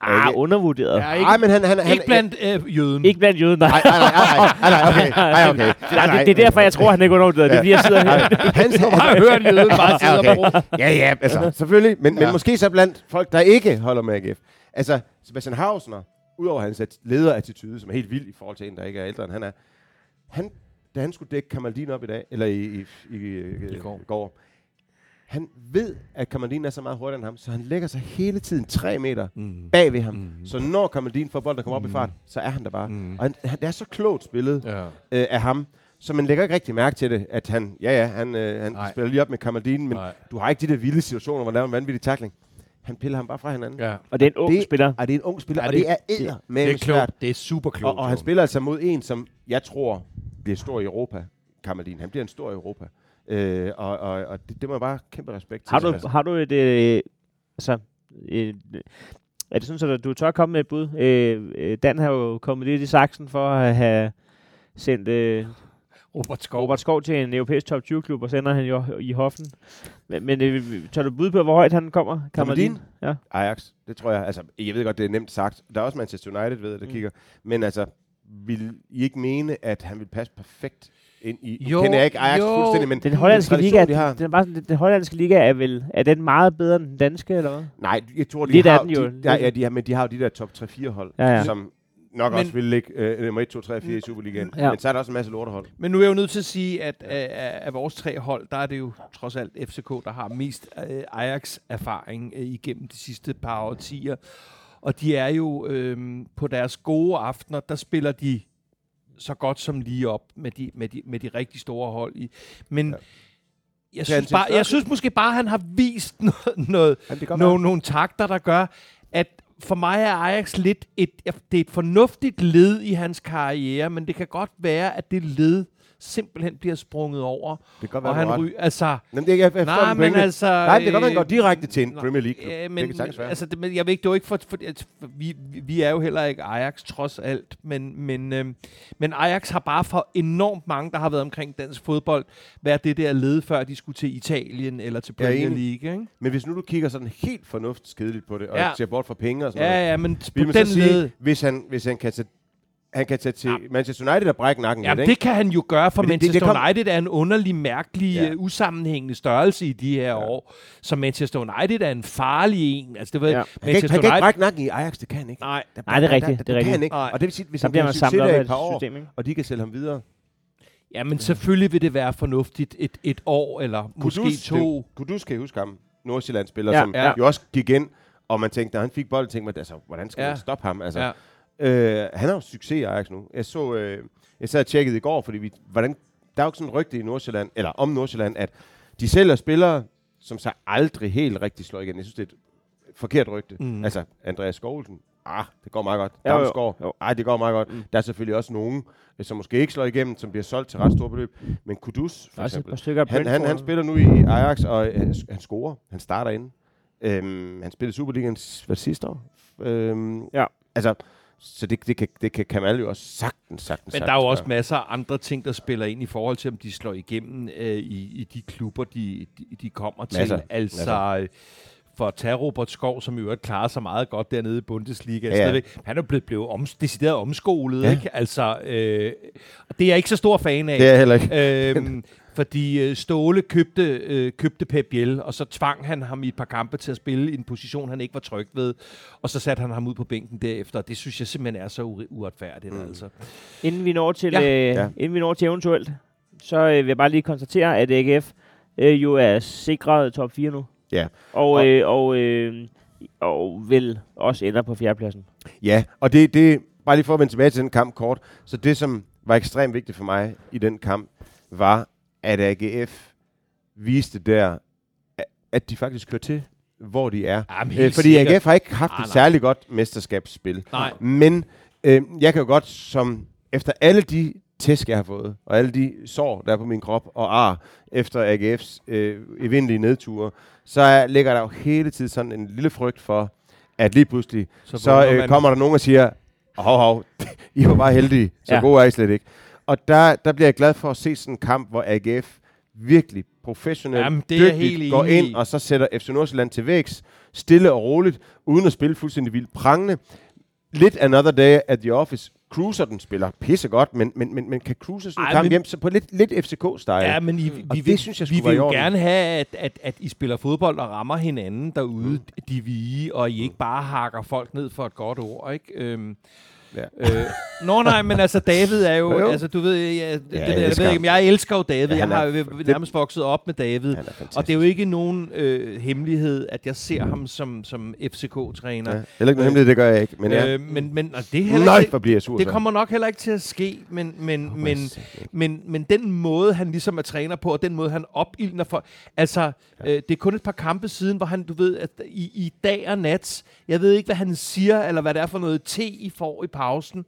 Ah, undervurderet. Ja, ikke, Ej, men han, han, han, ikke blandt øh, jøden. ikke blandt jøden, nej. Nej, nej, nej, nej, nej, okay. Nej, okay. Nej, det, det er derfor, jeg tror, han er ikke undervurderet. Det er fordi, jeg sidder her. Hans, Jeg har hørt jøden bare sidde Ja, og okay. bruge. Ja, ja, altså, selvfølgelig. Men, ja. Men måske så blandt folk, der ikke holder med AGF. Altså, Sebastian Hausner, udover hans at- lederattitude, som er helt vild i forhold til en, der ikke er ældre end han er, han, da han skulle dække Kamaldin op i dag, eller i, i, i, i, I går. i går, han ved, at Kamaldin er så meget hurtigere end ham, så han lægger sig hele tiden tre meter Mm. bag ved ham. Mm. Så når Kamaldin får bolden, der kommer op i fart, så er han der bare. Mm. Og han, han, det er så klogt spillet Ja. øh, af ham, så man lægger ikke rigtig mærke til det, at han, ja ja, han, øh, han Nej. spiller lige op med Kamaldin, men Nej. du har ikke de der vilde situationer, hvor han laver en vanvittig takling. Han piller ham bare fra hinanden. Ja. Og det er en ung Det- spiller. Og det er en ung spiller, Ja, og det- det er det- æder Det med er svært. klogt. Det er super klogt. Og, og han spiller altså mod en, som jeg tror bliver stor i Europa, Kamaldin. Han bliver en stor i Europa. Øh, og og, og det, det må jeg bare kæmpe respekt Har til. du, Altså. har du et... Øh, altså, øh, er det sådan, at du tør komme med et bud? Øh, øh, Dan har jo kommet lidt i saksen for at have sendt øh, Robert Skov. Robert Skov til en europæisk top 20-klub, og sender han jo i hoffen. Men, men øh, tør du bud på, hvor højt han kommer? Kamaldin? Ja. Ajax, det tror jeg. Altså, jeg ved godt, det er nemt sagt. Der er også Manchester United, ved jeg, der Mm. kigger. Men altså, vil I ikke mene, at han vil passe perfekt ind i... Jo, kender jeg ikke Ajax jo. fuldstændig, men Den hollandske liga, de har. den, den, er bare, den hollandske liga er vel er den meget bedre end den danske, eller hvad? Nej, jeg tror, de Lidt har... den jo. De, ja, ja, de har, men de har jo de der top 3-4 hold, Ja, ja. som nok Men- også vil ligge øh, nummer 1, 2, 3, 4 i Superligaen. Ja. Men så er der også en masse lortehold. Men nu er jeg jo nødt til at sige, at af, af, af vores tre hold, der er det jo trods alt FCK, der har mest øh, Ajax-erfaring øh, igennem de sidste par årtier. Og de er jo øh, på deres gode aftener, der spiller de så godt som lige op med de, med de, med de rigtig store hold i. Men Ja. jeg, synes bare, jeg synes måske bare, at han har vist noget, noget, Jamen, nogle takter, der gør, at for mig er Ajax lidt et, det er et fornuftigt led i hans karriere, men det kan godt være, at det led simpelthen bliver sprunget over, Det kan godt og være, han har ret. ryger, altså... Jamen, det, jeg, jeg Nej, men altså... Nej, det kan godt være, han går øh, direkte til en nej, Premier League. Ja, det men, kan sagtens være. altså, det, men jeg ved ikke, det jo ikke for, for, vi, vi- er jo heller ikke Ajax trods alt, men, men, øhm, men Ajax har bare for enormt mange, der har været omkring dansk fodbold, været det der led, før de skulle til Italien eller til er Premier enig. League, ikke? Men hvis nu du kigger sådan helt fornuftskedeligt på det, og Ja. ser bort fra penge og sådan noget, Ja, ja, men på den så sige, led... hvis han, hvis han kan tage, han kan tage til Manchester United og brække nakken Jamen, lidt, ikke? det kan han jo gøre, for Men det- det- Manchester det kom- United er en underlig, mærkelig, Ja. ja. usammenhængende størrelse i de her ja. år. Så Manchester United er en farlig en. Altså, det var, Ja. ja. Han kan, ikke, Manchester han kan ikke United... brække nakken i Ajax, det kan han ikke. Nej, Der, Nej, det er der- rigtigt, Der, det er der, kan rigtigt. han ikke. Nej. Og det vil sige, hvis Så han bliver succes der i et par år, system, ikke? og de kan sælge ham videre. ja, men selvfølgelig vil det være fornuftigt et, et år, eller måske Kudus, to. det- Kudus kan jeg huske ham, Nordsjælland-spiller, Ja, ja, som ja. ja. jo også gik ind, og man tænkte, når han fik bolden, tænkte man, altså, hvordan skal Ja. man stoppe ham? Altså, Ja. Øh, han har jo succes i Ajax nu. Jeg så, øh, jeg sad og tjekkede i går, fordi vi, hvordan, der er jo ikke sådan en rygte i Nordsjælland, eller om Nordsjælland, at de sælger spillere, som så aldrig helt rigtig slår igen. Jeg synes, det er et forkert rygte. Mm. Altså, Andreas Skålsen, ah, det går meget godt. Jo. Damsgaard, Jo. ej, det går meget godt. Mm. Der er selvfølgelig også nogen, øh, som måske ikke slår igennem, som bliver solgt til ret store beløb. Men Kudus, for eksempel, han, han, han spiller nu i Ajax, og øh, han, han scorer. Han starter inde. Øhm, han spillede Superligaen hvad, sidste år. Øhm, Ja. Altså, så det, det, kan, det kan Kamal jo også sagtens, sagtens Men der er jo også masser af andre ting, der spiller ind i forhold til, om de slår igennem øh, i, i de klubber, de, de, de kommer til. Masser. Altså, Masser. for at tage Robert Skov, som i øvrigt klarer sig meget godt dernede i Bundesliga. Ja, ja. Han er jo blevet, blevet om, decideret omskolet, Ja. ikke? Altså, øh, det er jeg ikke så stor fan af. Det er jeg heller ikke. øhm, fordi øh, Ståle købte, øh, købte Pep Biel, og så tvang han ham i et par kampe til at spille i en position, han ikke var tryg ved. Og så satte han ham ud på bænken derefter. Det synes jeg simpelthen er så ure- uretfærdigt. Mm. Altså. Inden vi når til, Ja. Øh, Ja. ja. inden vi når til eventuelt, så øh, vil jeg bare lige konstatere, at AGF øh, jo er sikret top 4 nu. Ja. Og, Og- øh, og, øh, og vil også ender på fjerdepladsen. Ja, og det, det, bare lige for at vende tilbage til den kamp kort, så det, som var ekstremt vigtigt for mig i den kamp, var, at AGF viste der, at- de faktisk kører til, hvor de er. Jamen, Øh, fordi sikkert. AGF har ikke haft Ah, et særligt godt mesterskabsspil. Nej. Men øh, jeg kan jo godt, som efter alle de tæsk, jeg har fået, og alle de sår, der er på min krop, og ar, efter AGF's øh, evindelige nedture, så er, ligger der jo hele tiden sådan en lille frygt for, at lige pludselig, så, så øh, kommer der nogen og siger, hov, hov, I var bare heldige, så. Ja. gode er I slet ikke. Og der, der bliver jeg glad for at se sådan en kamp, hvor AGF virkelig professionelt, Jamen, det er dygtigt, helt går ind i. og så sætter FC Nordsjælland til vægs, stille og roligt, uden at spille fuldstændig vildt prangende. Lidt another day at the office. Cruiser den spiller pissegodt, men, men, men, men kan cruise sådan Ej, kamp men- hjem så på lidt, lidt FCK-style. Ja, men I, Og vi, det vil, synes jeg vi vil jo gerne have, at, at, at I spiller fodbold og rammer hinanden derude, mm. de vige, og I ikke bare hakker folk ned for et godt ord, ikke? Øhm, Ja. øh, Nå nej, men altså David er jo, Jo, altså du ved, jeg, det, jeg det, jeg, elsker ved ikke, men jeg elsker jo David, Ja, ja, jeg har jo nærmest vokset op med David, og det er jo ikke nogen øh, hemmelighed, at jeg ser ham som, som FCK-træner. Ja. Heller ikke noget hemmeligt, det gør jeg ikke. Men ja. øh, men, men og det, er heller Nej, ikke, bliver jeg sur. det kommer nok heller ikke til at ske, men, men, Håber men, jeg men, men den måde, han ligesom er træner på, og den måde, han opildner for... Altså, ja. øh, det er kun et par kampe siden, hvor han, du ved, at i, i dag og nat, jeg ved ikke, hvad han siger, eller hvad det er for noget te, I får i pausen.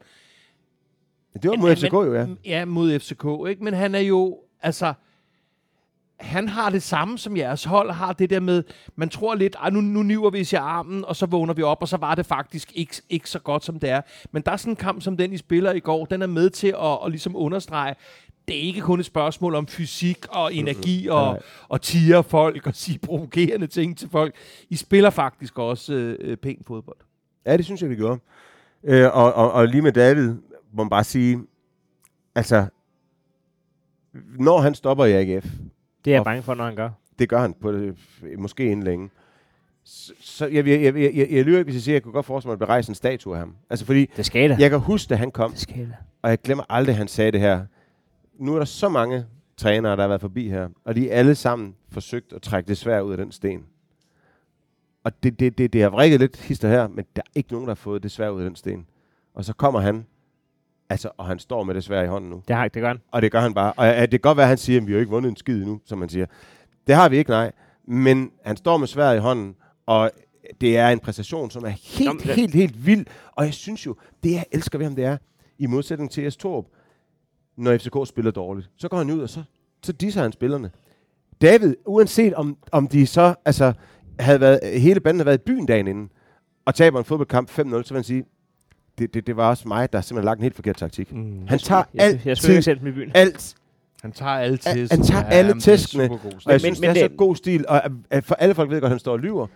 Det var mod Men- FCK jo, ja. Ja, mod FCK, ikke? Men han er jo, altså... Han har det samme som jeres hold, har det der med, man tror lidt, "Ej, nu, nu niver vi os i armen, og så vågner vi op, og så var det faktisk ikke, ikke så godt, som det er. Men der er sådan en kamp, som den, I spiller i går, den er med til at, at ligesom understrege, det er ikke kun et spørgsmål om fysik og energi og, Nej. og tiger folk og sige provokerende ting til folk. I spiller faktisk også øh, øh, pænt fodbold. Ja, det synes jeg, vi gjorde. Øh, og, og, og lige med David, må man bare sige, altså, når han stopper i AGF, Det er jeg bange for, når han gør. det gør han på det, måske inden længe, så, så jeg, jeg, jeg, jeg, jeg, jeg lyver ikke, hvis jeg siger, at jeg kunne godt forestille mig, at der rejst en statue af ham. Altså, fordi Det skal jeg kan huske, da han kom, Det skal det. og jeg glemmer aldrig, at han sagde det her. Nu er der så mange trænere, der har været forbi her, og de er alle sammen forsøgt at trække det svært ud af den sten. Og det, det, det, det har vrikket lidt hister her, men der er ikke nogen, der har fået det svært ud af den sten. Og så kommer han, altså, og han står med det svært i hånden nu. Det, har, det gør han. Og det gør han bare. Og ja, det kan godt være, at han siger, at vi har ikke vundet en skid endnu, som man siger. Det har vi ikke, nej. Men han står med sværet i hånden, og det er en præstation, som er helt, Nå, men det- helt, helt vild. Og jeg synes jo, det jeg elsker ved ham, det er, i modsætning til Jes Torp, når FCK spiller dårligt, så går han ud, og så, så disser han spillerne. David, uanset om, om de så, altså, havde været, hele banden havde været i byen dagen inden, og taber en fodboldkamp 5-0, så vil han sige, det, det, det var også mig, der simpelthen lagt en helt forkert taktik. Mm. Han tager Jeg, jeg ikke altid sætte dem i byen. alt Han tager alle Han- tæsk. han tager alle tæskene, Og jeg Men- synes, men det er så god stil, og at- at for alle folk ved godt, at han står og lyver.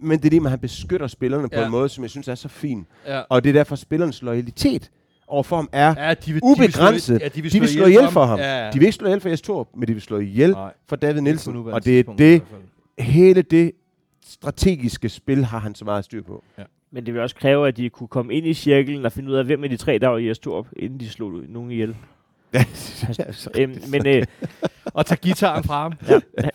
Men det er det, med, at han beskytter spillerne på Ja. en måde, som jeg synes er så fin. Ja. Og det er derfor, spillernes loyalitet overfor ham er Ja, de vil, ubegrænset. De vil slå, ja, de vil slå ihjel for ham. Ja, ja. De vil ikke slå ihjel for Jes Torp, men de vil slå ihjel Nej, for David på Nielsen. Og det er det, hele det strategiske spil har han så meget styr på. Men det vil også kræve, at de kunne komme ind i cirklen og finde ud af, hvem af de tre, der var i Astrup, inden de slog nogen ihjel. øhm, men, øh, Og tage gitaren fra ham.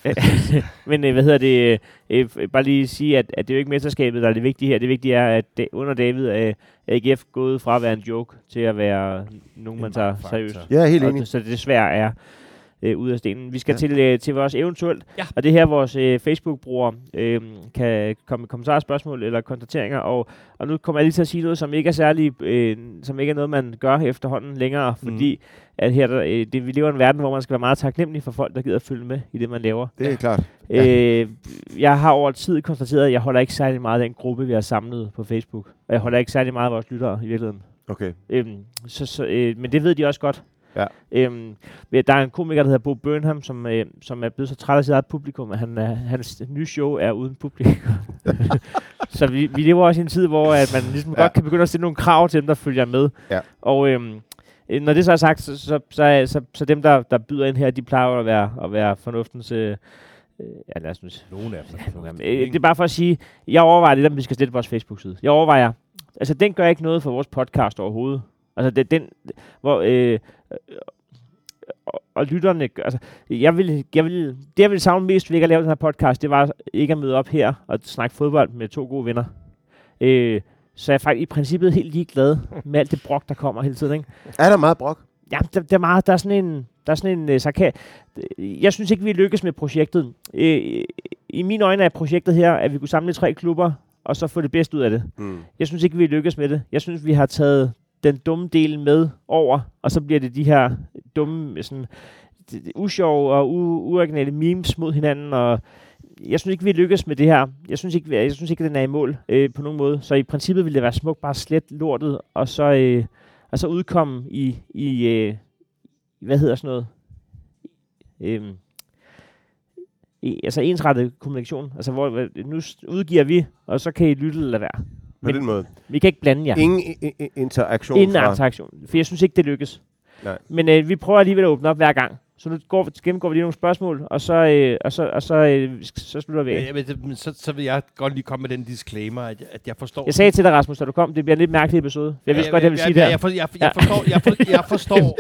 men øh, hvad hedder det? Øh, øh, bare lige sige, at, at det er jo ikke mesterskabet, der er det vigtige her. Det vigtige er, at da, under David er AGF gået fra at være en joke til at være nogen, man tager seriøst. Er helt Og enig. det, så det desværre er øh, ud af stenen. Vi skal Ja. ja. til, øh, til vores eventuelt, Ja. og det her vores øh, Facebook-brugere øh, kan komme med kommentarer, spørgsmål eller konstateringer, og, og nu kommer jeg lige til at sige noget, som ikke er særlig, øh, som ikke er noget, man gør efterhånden længere, Mm. fordi at her, der, øh, det, vi lever i en verden, hvor man skal være meget taknemmelig for folk, der gider at følge med i det, man laver. Det er klart. Ja. Øh, jeg har over tid konstateret, at jeg holder ikke særlig meget af den gruppe, vi har samlet på Facebook, og jeg holder ikke særlig meget af vores lyttere i virkeligheden. Okay. Øhm, så, så, øh, men det ved de også godt. Ja. Øhm, der er en komiker, der hedder Bo Burnham, som, øh, som er blevet så træt af sit eget publikum, at han, er, hans nye show er uden publikum. så vi, vi lever også i en tid, hvor at man ligesom Ja. godt kan begynde at stille nogle krav til dem, der følger med. Ja. Og øhm, øh, når det så er sagt, så, så, så, så, så dem, der, der byder ind her, de plejer at være, at være fornuftens... Øh, øh, ja, lad os nu Nogen af dem. Øh, det er bare for at sige, jeg overvejer lidt, om vi skal stille vores Facebook-side. Jeg overvejer, altså den gør ikke noget for vores podcast overhovedet. Altså det, den, hvor, øh, øh, og, og lytterne, altså jeg vil, jeg vil, det jeg vil savne mest ved ikke at lave den her podcast, det var ikke at møde op her og snakke fodbold med to gode venner. Øh, så jeg er faktisk i princippet helt ligeglad med alt det brok, der kommer hele tiden. Ikke? Er der meget brok? Ja, der, der, er meget, der er sådan en, der er sådan en uh, sarka- Jeg synes ikke, vi lykkes med projektet. Øh, I mine øjne er projektet her, at vi kunne samle tre klubber, og så få det bedste ud af det. Mm. Jeg synes ikke, vi lykkes med det. Jeg synes, vi har taget den dumme del med over, og så bliver det de her dumme, sådan, d- usjove og u- uoriginale memes mod hinanden, og jeg synes ikke, vi lykkes med det her. Jeg synes ikke, jeg synes ikke at den er i mål øh, på nogen måde. Så i princippet ville det være smukt bare slet lortet, og så, øh, og så udkomme i, i øh, hvad hedder sådan noget? øh, i, altså ensrettet kommunikation. Altså, hvor nu udgiver vi, og så kan I lytte eller være. På Men- den måde. Vi kan ikke blande jer. Ingen i- i- interaktion Inden fra... interaktion. For jeg synes ikke, det lykkes. Nej. Men øh, vi prøver alligevel at åbne op hver gang. Så nu går, gennemgår vi lige nogle spørgsmål, og så, øh, og så, og så, øh, så slutter vi af. Ja, men, det- men så, så vil jeg godt lige komme med den disclaimer, at, jeg- at jeg forstår... Jeg sagde til dig, Rasmus, da du kom, det bliver en lidt mærkelig episode. Jeg vidste godt, jeg ville sige det ja, her. jeg, for, jeg, jeg, forstår, jeg, for, jeg forstår,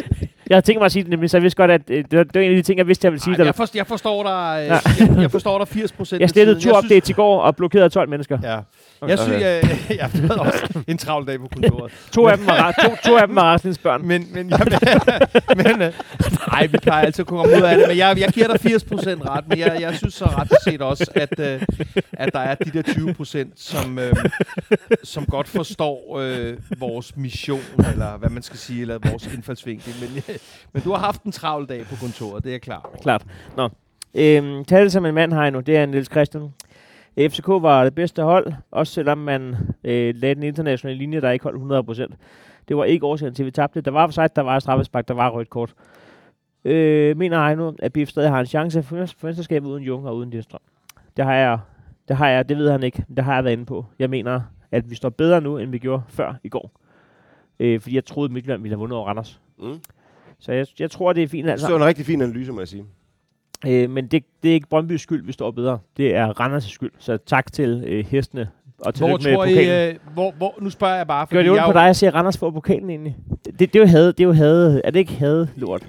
Jeg havde tænkt mig at sige det, nemlig, så jeg vidste godt, at øh, det, var, det var en af de ting, jeg vidste, jeg ville sige. Ej, jeg, forstår, jeg forstår dig, øh, Ja. jeg, jeg forstår dig 80 procent. jeg slettede to updates i går og blokerede 12 mennesker. Ja. Jeg synes, jeg, jeg havde også en travl dag på kontoret. To af dem var, to, to af dem var Rasmus børn. Men, men, jeg, men øh, nej, vi plejer altid at kunne komme ud af det. Men jeg, jeg giver dig 80 procent ret. Men jeg, jeg synes så ret set også, at, øh, at der er de der 20 procent, som, øh, som godt forstår øh, vores mission, eller hvad man skal sige, eller vores indfaldsvinkel. Men, øh, men du har haft en travl dag på kontoret, det er jeg klar over. Klart. Nå. Øhm, tal som en mand har nu, det er Niels Christian. FCK var det bedste hold, også selvom man øh, lagde den internationale linje, der ikke holdt 100%. Det var ikke årsagen til, at vi tabte. Der var offside, der var straffespark, der var rødt kort. Øh, mener Heino, at BF stadig har en chance for for mesterskabet uden Jung og uden Lindstrøm? Det har jeg, det har jeg, det ved han ikke. Det har jeg været inde på. Jeg mener, at vi står bedre nu, end vi gjorde før i går. Øh, fordi jeg troede, at Midtjylland ville have vundet over Randers. Mm. Så jeg, jeg tror, det er fint. Altså. Det var en rigtig fin analyse, må jeg sige. Øh, men det, det er ikke Brøndbys skyld, vi står bedre. Det er Randers' skyld. Så tak til øh, hestene. Og Hvor tillykke med tror pokalen. I, øh, hvor, hvor, nu spørger jeg bare, fordi Gør det ondt jeg på er dig at se Randers få pokalen egentlig? Det, det, det, er jo had, det er jo had. Er det ikke had, lort?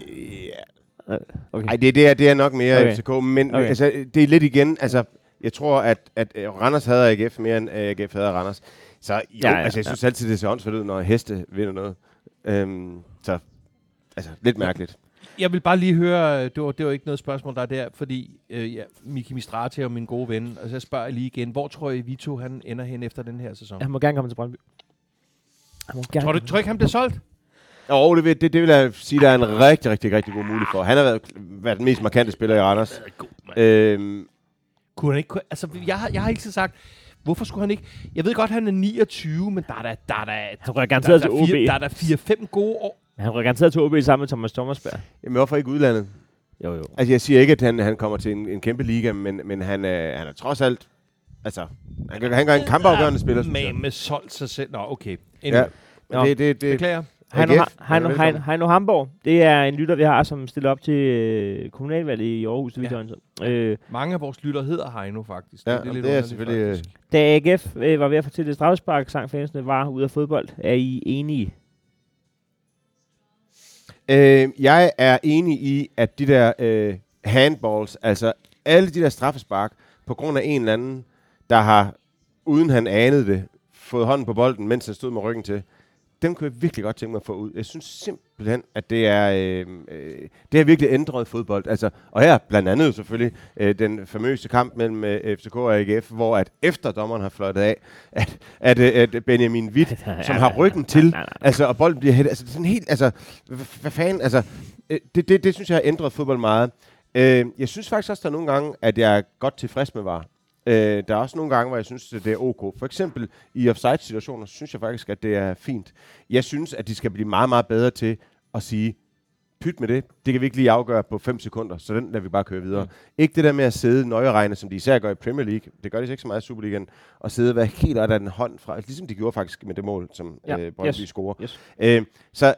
Ja. Okay. Nej, det, det, er, det er nok mere Okay. FCK, men Okay. altså, det er lidt igen, altså, jeg tror, at, at øh, Randers havde AGF mere end AGF havde Randers. Så jo, Ja, ja, ja, ja, altså, jeg ja. synes altid, det ser åndssvagt ud, når heste vinder noget. Øhm, så, altså, lidt mærkeligt. Jeg vil bare lige høre, øh, det var, det var ikke noget spørgsmål, der er der, fordi øh, ja, Miki Mistrati er jo min gode ven, og så spørger jeg lige igen, hvor tror I, Vito han ender hen efter den her sæson? Han må gerne komme til Brøndby. Han må gerne Tror du, tror ikke, han bliver solgt? Og det vil, det, det vil jeg sige, der er en rigtig, rigtig, rigtig god mulighed for. Han har været, været den mest markante spiller i Randers. Øhm, Kunne han ikke, altså, jeg, har- jeg har ikke så sagt, hvorfor skulle han ikke? Jeg ved godt, han er 29, men der er der, der, er der, Han rører der, garanteret til er OB. der er der 4-5 gode år. Han rører garanteret til OB sammen med Thomas Thomasberg. jamen, hvorfor ikke udlandet? Jo, jo. Altså, jeg siger ikke, at han, han kommer til en, en kæmpe liga, men, men han, er, han er trods alt... Altså, han kan, han kan en kampafgørende spiller, synes jeg. med, med solgt sig selv. Nå, okay. Ja, Anyway, men Nå. det, det, det, Beklager. Heino, er Heino. Heino, Heino Hamborg, det er en lytter, vi har, som stiller op til øh, kommunalvalget i Aarhus, det Ja. ja. øh, Mange af vores lytter hedder Heino, faktisk. Ja, lidt det er underligt, selvfølgelig, øh, faktisk. Da AGF øh, var ved at fortælle straffespark, sang fansene var ude af fodbold. Er I enige? Øh, jeg er enig i, at de der øh, handballs, altså alle de der straffespark, på grund af en eller anden, der har, uden han anede det, fået hånden på bolden, mens han stod med ryggen til, dem kunne jeg virkelig godt tænke mig at få ud. Jeg synes simpelthen, at det er øh, øh, det har virkelig ændret fodbold. Altså, og her blandt andet selvfølgelig øh, den famøse kamp mellem øh, FCK og AGF, hvor at efter dommeren har fløjtet af, at, at, øh, at Benjamin Witt, som har ryggen til, altså, og bolden bliver hættet, altså sådan helt, altså, hvad, fanden, altså, øh, det, det, det synes jeg har ændret fodbold meget. Øh, jeg synes faktisk også, der er nogle gange, at jeg er godt tilfreds med VAR. Øh, der er også nogle gange, hvor jeg synes, at det er ok. For eksempel i offside-situationer, synes jeg faktisk, at det er fint. Jeg synes, at de skal blive meget, meget bedre til at sige, pyt med det, det kan vi ikke lige afgøre på 5 sekunder, så den lader vi bare køre videre. Mm. Ikke det der med at sidde nøjeregne, som de især gør i Premier League, det gør de ikke så meget i Superligaen, og sidde og være helt af den hånd fra, ligesom de gjorde faktisk med det mål, som Ja, øh, Brøndby yes. scorer. Yes. Øh, så jeg,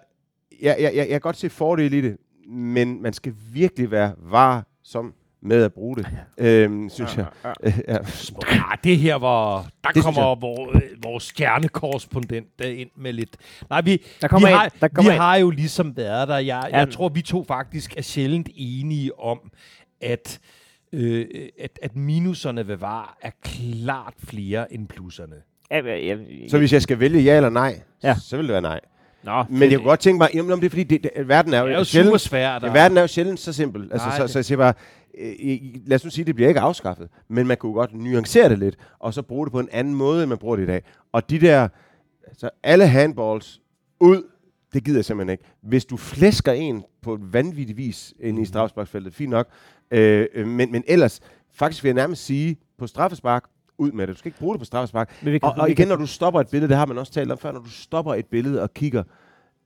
jeg, jeg, jeg kan godt se fordele i det, men man skal virkelig være var som med at bruge det, øhm, synes jeg. ja. Ja, det her var... Der Det kommer vores, vores stjernekorrespondent øh, ind med lidt... Nej, vi, Der kommer vi, har, der kommer vi har jo ligesom været der. Jeg, Ja. jeg tror, vi to faktisk er sjældent enige om, at, øh, at, at minuserne ved VAR er klart flere end plusserne. Ja, ja, ja, Så hvis jeg skal vælge ja eller nej, Ja. ja. så vil det være nej. Nå, Men jeg kunne godt tænke mig, jamen, om det er fordi, det, det, verden er jo, Det er jo sjældent, super svært. ja, verden er jo sjældent så simpel. Altså, Nej, så, det- så jeg siger bare, øh, lad os nu sige, det bliver ikke afskaffet, men man kunne godt nuancere det lidt, og så bruge det på en anden måde, end man bruger det i dag. Og de der, altså alle handballs ud, det gider jeg simpelthen ikke. Hvis du flæsker en på et vanvittigt vis ind i Mhm. straffesparksfeltet, fint nok. Øh, øh, men, men ellers, faktisk vil jeg nærmest sige, på straffespark, ud med det. Du skal ikke bruge det på straffespark. Men vi kan- Og, og igen, når du stopper et billede, det har man også talt om før, når du stopper et billede og kigger,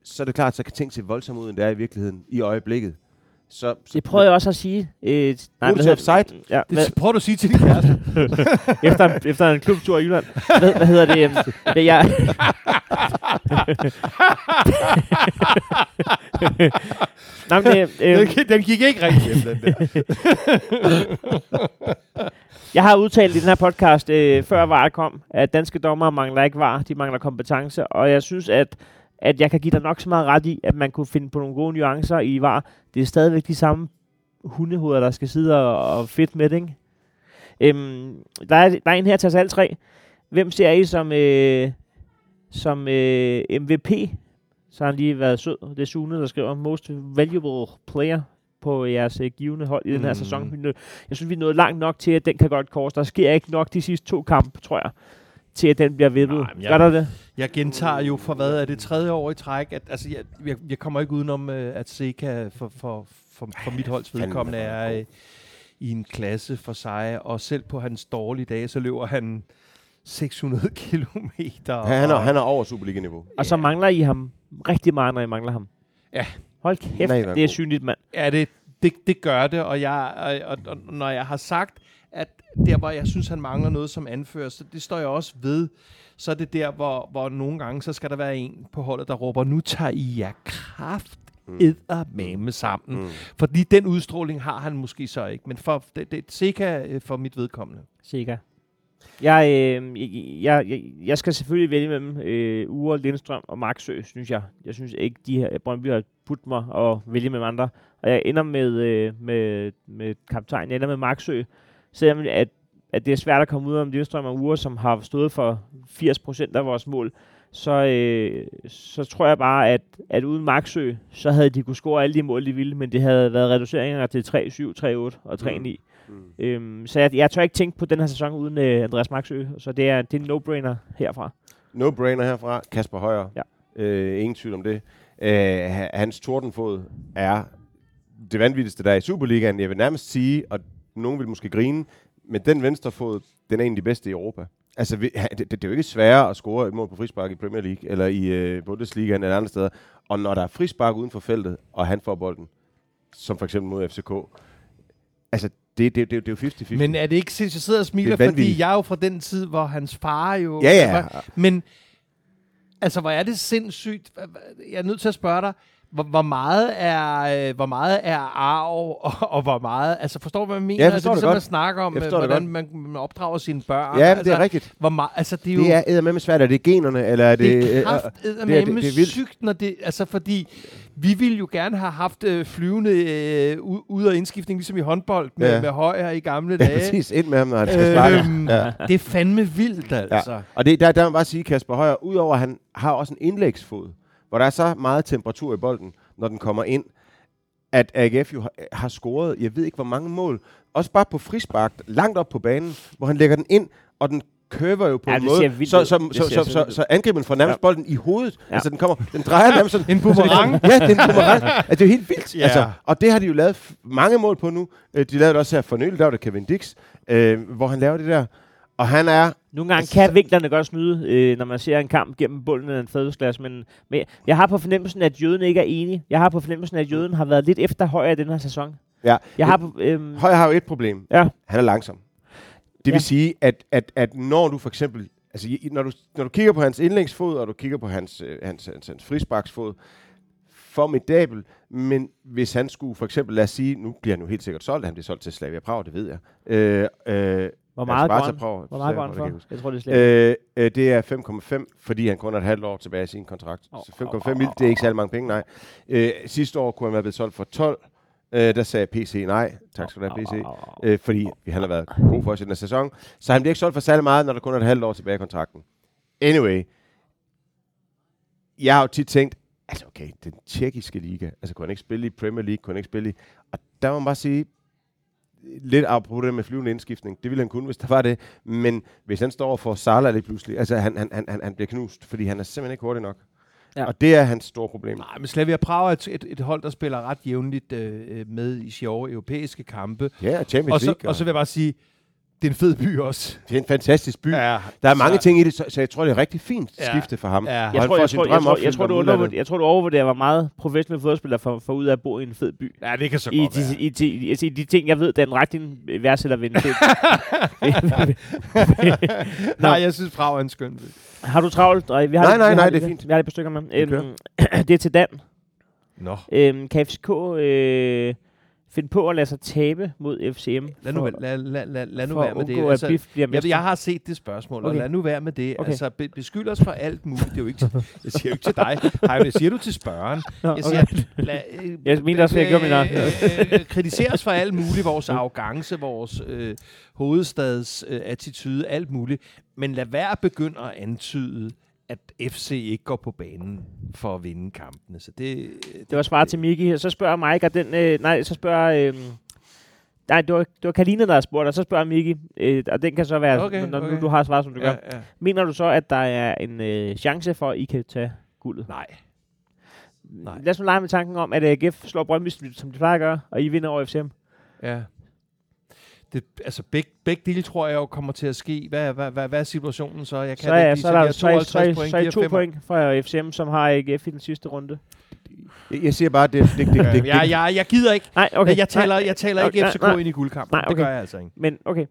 så er det klart, så kan ting se voldsomt ud, end det er i virkeligheden i øjeblikket. Så... så Det prøver jeg også at sige. Øh, nej, Brug det hvad hedder- offside. Ja, hvad, Det prøver du at sige til din kæreste. efter, en, efter en klubtur i Jylland. Hvad, hvad hedder det? øhm, det jeg, Nej, men, øh, øh, den, gik- den gik ikke rigtig hjem, den der. jeg har udtalt i den her podcast, øh, før VAR kom, at danske dommere mangler ikke VAR, de mangler kompetence, og jeg synes, at, at jeg kan give dig nok så meget ret i, at man kunne finde på nogle gode nuancer i VAR. Det er stadigvæk de samme hundehoveder, der skal sidde og, og fedt med det, ikke? Øhm, der, er, der er en her til os alle tre. Hvem ser I som, øh, som øh, MVP? Så har han lige været sød. Det er Sune, der skriver Most Valuable Player på jeres øh, givende hold i den her Mm. sæson. Jeg synes, vi er nået langt nok til, at den kan godt kors. Der sker ikke nok de sidste to kampe, tror jeg, til at den bliver vippet. Gør der det? Jeg gentager jo for hvad er det tredje år i træk, at altså, jeg, jeg, jeg kommer ikke udenom, øh, at Seca for, for, for, for mit holds vedkommende er øh, i en klasse for sig, og selv på hans dårlige dage, så løber han 600 kilometer. Han, han, er, og- han er over Superliga-niveau. Og så mangler I ham rigtig meget, når I mangler ham. Ja. Hold kæft, Nej, det er synligt, mand. Ja, det, det, det gør det, og, jeg, og, og, og når jeg har sagt, at der, hvor jeg synes, han mangler noget som anfører, så det står jeg også ved, så er det der, hvor, hvor nogle gange, så skal der være en på holdet, der råber, nu tager I jer kraft med sammen. Mm. Fordi den udstråling har han måske så ikke, men for det, det Seca øh, for mit vedkommende. Sikker. Jeg, øh, jeg, jeg, jeg skal selvfølgelig vælge mellem øh, Ure, Lindstrøm og Maxø, synes jeg. Jeg synes ikke, de her Brøndby har putt mig og vælge mellem andre. Og jeg ender med, øh, med, med kaptajn, jeg ender med Maxø, selvom at, at det er svært at komme ud om Lindstrøm og Ure, som har stået for 80% af vores mål. Så, øh, så tror jeg bare, at, at uden Maxø, så havde de kunne score alle de mål, de ville, men det havde været reduceringer til 3-7, 3-8 og 3-9. Mm. Øhm, så jeg, jeg tør ikke tænke på den her sæson uden øh, Andreas Maxø, så det er, det er en no-brainer herfra. No-brainer herfra. Kasper Højer. Ja. Øh, ingen tvivl om det. Øh, ha- hans tordenfod er det vanvittigste, der er i Superligaen. Jeg vil nærmest sige, og nogen vil måske grine, men den venstre fod, den er en af de bedste i Europa. Altså, vi, det, det, det er jo ikke sværere at score et mål på frispark i Premier League, eller i øh, Bundesliga eller andre steder. Og når der er frispark uden for feltet, og han får bolden, som for eksempel mod FCK, altså, det, det, det, det er jo 50-50. Men er det ikke sindssygt, jeg sidder og smiler, er fordi jeg er jo fra den tid, hvor hans far jo... Ja, ja. Men, altså, hvor er det sindssygt. Jeg er nødt til at spørge dig, hvor, hvor meget er øh, hvor meget er arv, og, og hvor meget... Altså, forstår du, hvad jeg mener? Ja, jeg forstår det er det ligesom, man snakker om, øh, det hvordan man, man opdrager sine børn. Ja, altså, det er rigtigt. Hvor meget, altså, det er jo... Det er eddermame svært. Er det generne, eller er det... det er øh, krafteddermame det er- det er vildt. sygt, når det, altså fordi vi ville jo gerne have haft øh, flyvende øh, ud- og indskiftning, ligesom i håndbold med, Ja. ja. med højere i gamle Ja, dage. præcis. Ind med ham, når han skal sparke. Øhm, Ja. Det er fandme vildt, altså. Ja. Og det, der, der må man bare sige, Kasper Højer, udover han har også en indlægsfod, hvor der er så meget temperatur i bolden, når den kommer ind, at AGF jo har, har scoret, jeg ved ikke hvor mange mål, også bare på frispark, langt op på banen, hvor han lægger den ind, og den kører jo på Ja, en måde, så, så, så, så, så så, så angriben får nærmest Ja. bolden i hovedet. Ja. Altså, den kommer, den drejer nærmest sådan. En boomerang. ja, det er en boomerang. altså, det er jo helt vildt. Ja. Altså, og det har de jo lavet mange mål på nu. Øh, De lavede det også her for nylig, der var det Kevin Dix, øh, hvor han laver det der. Og han er Nogle gange Altså, kan vinklerne godt snyde, øh, når man ser en kamp gennem bunden af en fadelsglas, men, men jeg har på fornemmelsen, at Jøden ikke er enig. Jeg har på fornemmelsen, at Jøden har været lidt efter højere i den her sæson. Ja. Jeg har på, øhm, Højer har jo et problem. Ja. Han er langsom. Det vil Ja. sige, at, at, at når du for eksempel... Altså, når du, når du kigger på hans indlægsfod, og du kigger på hans, øh, hans, hans, hans frisparksfod, formidabel, men hvis han skulle for eksempel, lad os sige, nu bliver han jo helt sikkert solgt, han bliver solgt til Slavia Prag, det ved jeg. Øh, øh, hvor meget går han? Hvor meget går han kan for? jeg Jeg tror, det er slet Øh, øh, det er 5,5, fordi han kun har et halvt år tilbage i sin kontrakt. Åh, Så 5,5 mil, det er ikke særlig mange penge, nej. Øh, sidste år kunne han være blevet solgt for 12. Øh, der sagde PC nej. Tak skal du have, PC. Øh, fordi han har været god for os i den sæson. Så han bliver ikke solgt for særlig meget, når der kun er et halvt år tilbage i kontrakten. Anyway. Jeg har jo tit tænkt, altså okay, den tjekkiske liga, altså kunne han ikke spille i Premier League, kunne han ikke spille i... Og der må man bare sige, lidt apropos det med flyvende indskiftning, det ville han kunne, hvis der var det. Men hvis han står for Salah lige pludselig, altså han, han, han, han, bliver knust, fordi han er simpelthen ikke hurtig nok. Ja. Og det er hans store problem. Nej, men Slavia Prag er et, et, et hold, der spiller ret jævnligt øh, med i sjove europæiske kampe. Ja, Champions Og så, League. og så vil jeg bare sige, det er en fed by også. Det er en fantastisk by. Ja, Der er mange så- ting i det, så, så jeg tror, det er rigtig fint Ja. skifte for ham. Ja. Jeg tror, jeg, tror, drøm jeg, tror, jeg, tror, du undervurderer, jeg tror, du overvurderer, hvor meget professionelle fodboldspillere får, får ud af at bo i en fed by. Ja, det kan så I godt de, være. i, de, i, altså, i de ting, jeg ved, den retning værdsætter ved en fed. Nej, jeg synes, Prag er en skøn by. Har du travlt? Vi har Nej, nej, nej, det er fint. Vi har et par stykker med. Øhm, det er til Dan. Nå. Øhm, kan FCK øh, finde på at lade sig tabe mod FCM? Lad nu, for, lad, lad, lad, lad nu være med det. undgå, at BIF bliver jeg, jeg har set det spørgsmål, okay. Og lad nu være med det. Okay. Altså, be, beskyld os for alt muligt. Det er jo ikke jeg siger jo ikke til dig. Hej, jeg siger du til spørgeren. Nå, Jeg okay. siger, lad, øh, Jeg mener også, at jeg gjorde min øh, øh, Kritiser os for alt muligt. Vores arrogance, vores øh, hovedstads øh, attitude, alt muligt. Men lad være at begynde at antyde, at FC ikke går på banen for at vinde kampene. Så det, Det var svar til Miki. Så spørger Mike, og den, øh, nej, så spørger... Øh, nej, det var, det var Kalina, der har spurgt, og så spørger Miki, øh, og den kan så være, Okay, når okay. nu du har svaret, som du gør. ja, ja. Mener du så, at der er en øh, chance for, at I kan tage guldet? Nej. Nej. Lad os nu lege med tanken om, at AGF slår Brøndby, som de plejer at gøre, og I vinder over FCM. Ja. Det, altså begge, begge dele tror jeg jo kommer til at ske. Hvad, hvad, hvad, hvad er situationen så? Jeg kan Så det ikke lige så er der de jo her så, så, så, så de er her to point for FCM, som har AGF i den sidste runde. Jeg, jeg siger bare, det, det, det, det, det, Ja, jeg, jeg gider ikke. Nej, Okay. Jeg taler, jeg taler Okay, ikke FCK nej. ind i guldkampen. Nej, Det okay. gør jeg altså ikke. Men okay.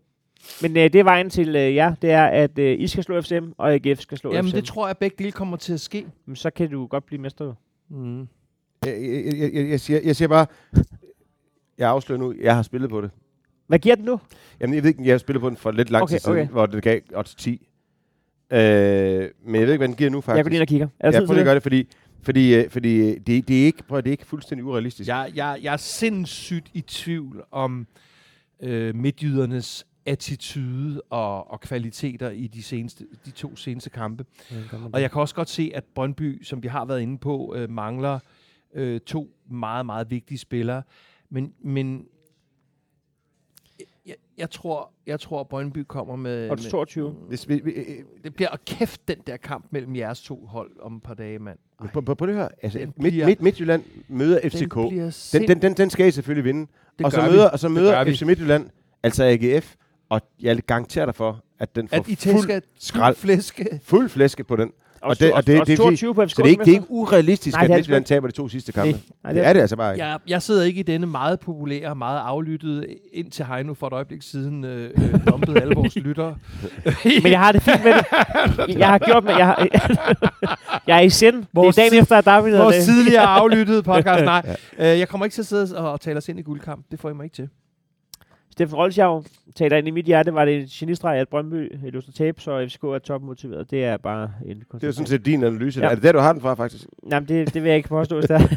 Men øh, det er vejen til øh, jer, det er, at øh, I skal slå FCM, og AGF skal slå Jamen, FCM. det tror jeg, begge dele kommer til at ske. Men så kan du godt blive mester. jo. Mm. jeg, jeg, jeg, jeg, jeg, siger, jeg siger bare, jeg afslører nu, jeg har spillet på det. Hvad giver den nu? Jamen, jeg ved ikke, jeg har spillet på den for lidt lang Okay, tid siden, okay. hvor det gav odds 10. Øh, men jeg ved ikke, hvad den giver nu, faktisk. Jeg går lige ind og kigger. Er der Ja, prøv lige at det? gøre det, fordi, fordi, øh, fordi øh, det, det, er ikke, prøv, det er ikke fuldstændig urealistisk. Jeg, jeg, jeg er sindssygt i tvivl om øh, midtjydernes attitude og, og kvaliteter i de, seneste, de to seneste kampe. Og jeg kan også godt se, at Brøndby, som vi har været inde på, øh, mangler øh, to meget, meget vigtige spillere. Men, men jeg, jeg, tror, jeg tror, at Brøndby kommer med... Med 22. Hvis vi, vi, øh, det bliver og kæft, den der kamp mellem jeres to hold om et par dage, mand. Prøv, prøv, prøv at høre. Altså, Den midt, bliver- midt, Midtjylland møder FCK. Den, Den, den, den, den skal I selvfølgelig vinde. det og så møder, vi. og så Det møder. FC Midtjylland, altså AGF, og jeg garanterer dig for, at den får At I fuld, skrald. flæske. fuld flæske på den. Og, det- og det- og det er 22 på FCK. Så det er ikke, det er ikke urealistisk, Nej, at det er det Midtjylland taber de to sidste kampe. Nej, nej, det er det altså bare ikke. Jeg, jeg sidder ikke i denne meget populære, meget aflyttede, indtil Heino for et øjeblik siden øh, øh, dumpede alle vores lyttere. Men jeg har det fint med det. Jeg har gjort med, jeg, har, jeg er i sind. Vores det er dagen efter, at David Vores tidligere aflyttede podcast. Nej, øh, jeg kommer ikke til at sidde og tale os ind i guldkamp. Det får I mig ikke til. Steffen Rolsjav taler ind i mit hjerte, var det en genistreg, at Brøndby løste til tabe, så FCK er topmotiveret. Det er bare en Det er sådan set din analyse. Ja. Er det der, du har den fra, faktisk? Jamen, det, det vil jeg ikke påstå, der.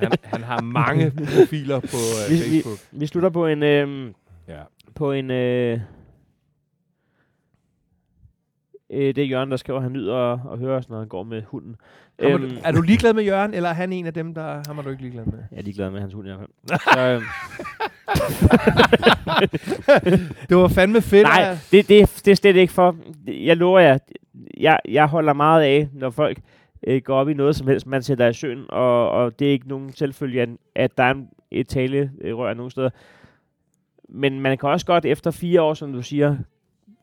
Han, han har mange profiler på øh, Vi- vi- Facebook. Vi slutter på en... Øh, Ja. på en... Øh, øh, det er Jørgen, der skriver, at han nyder at, at høre os, når han går med hunden. Øhm, du, er du ligeglad med Jørgen, eller er han en af dem, der ham er du ikke ligeglad med? jeg er ligeglad med hans hund i hvert fald. Så, øh, Det var fandme fedt. nej, at- det, det, det er slet ikke for... Jeg lover jer, jeg, jeg holder meget af, når folk øh, går op i noget som helst, man sætter i søen, og, og det er ikke nogen selvfølge, at, at der er en- et talerør nogen steder. Men man kan også godt efter fire år, som du siger,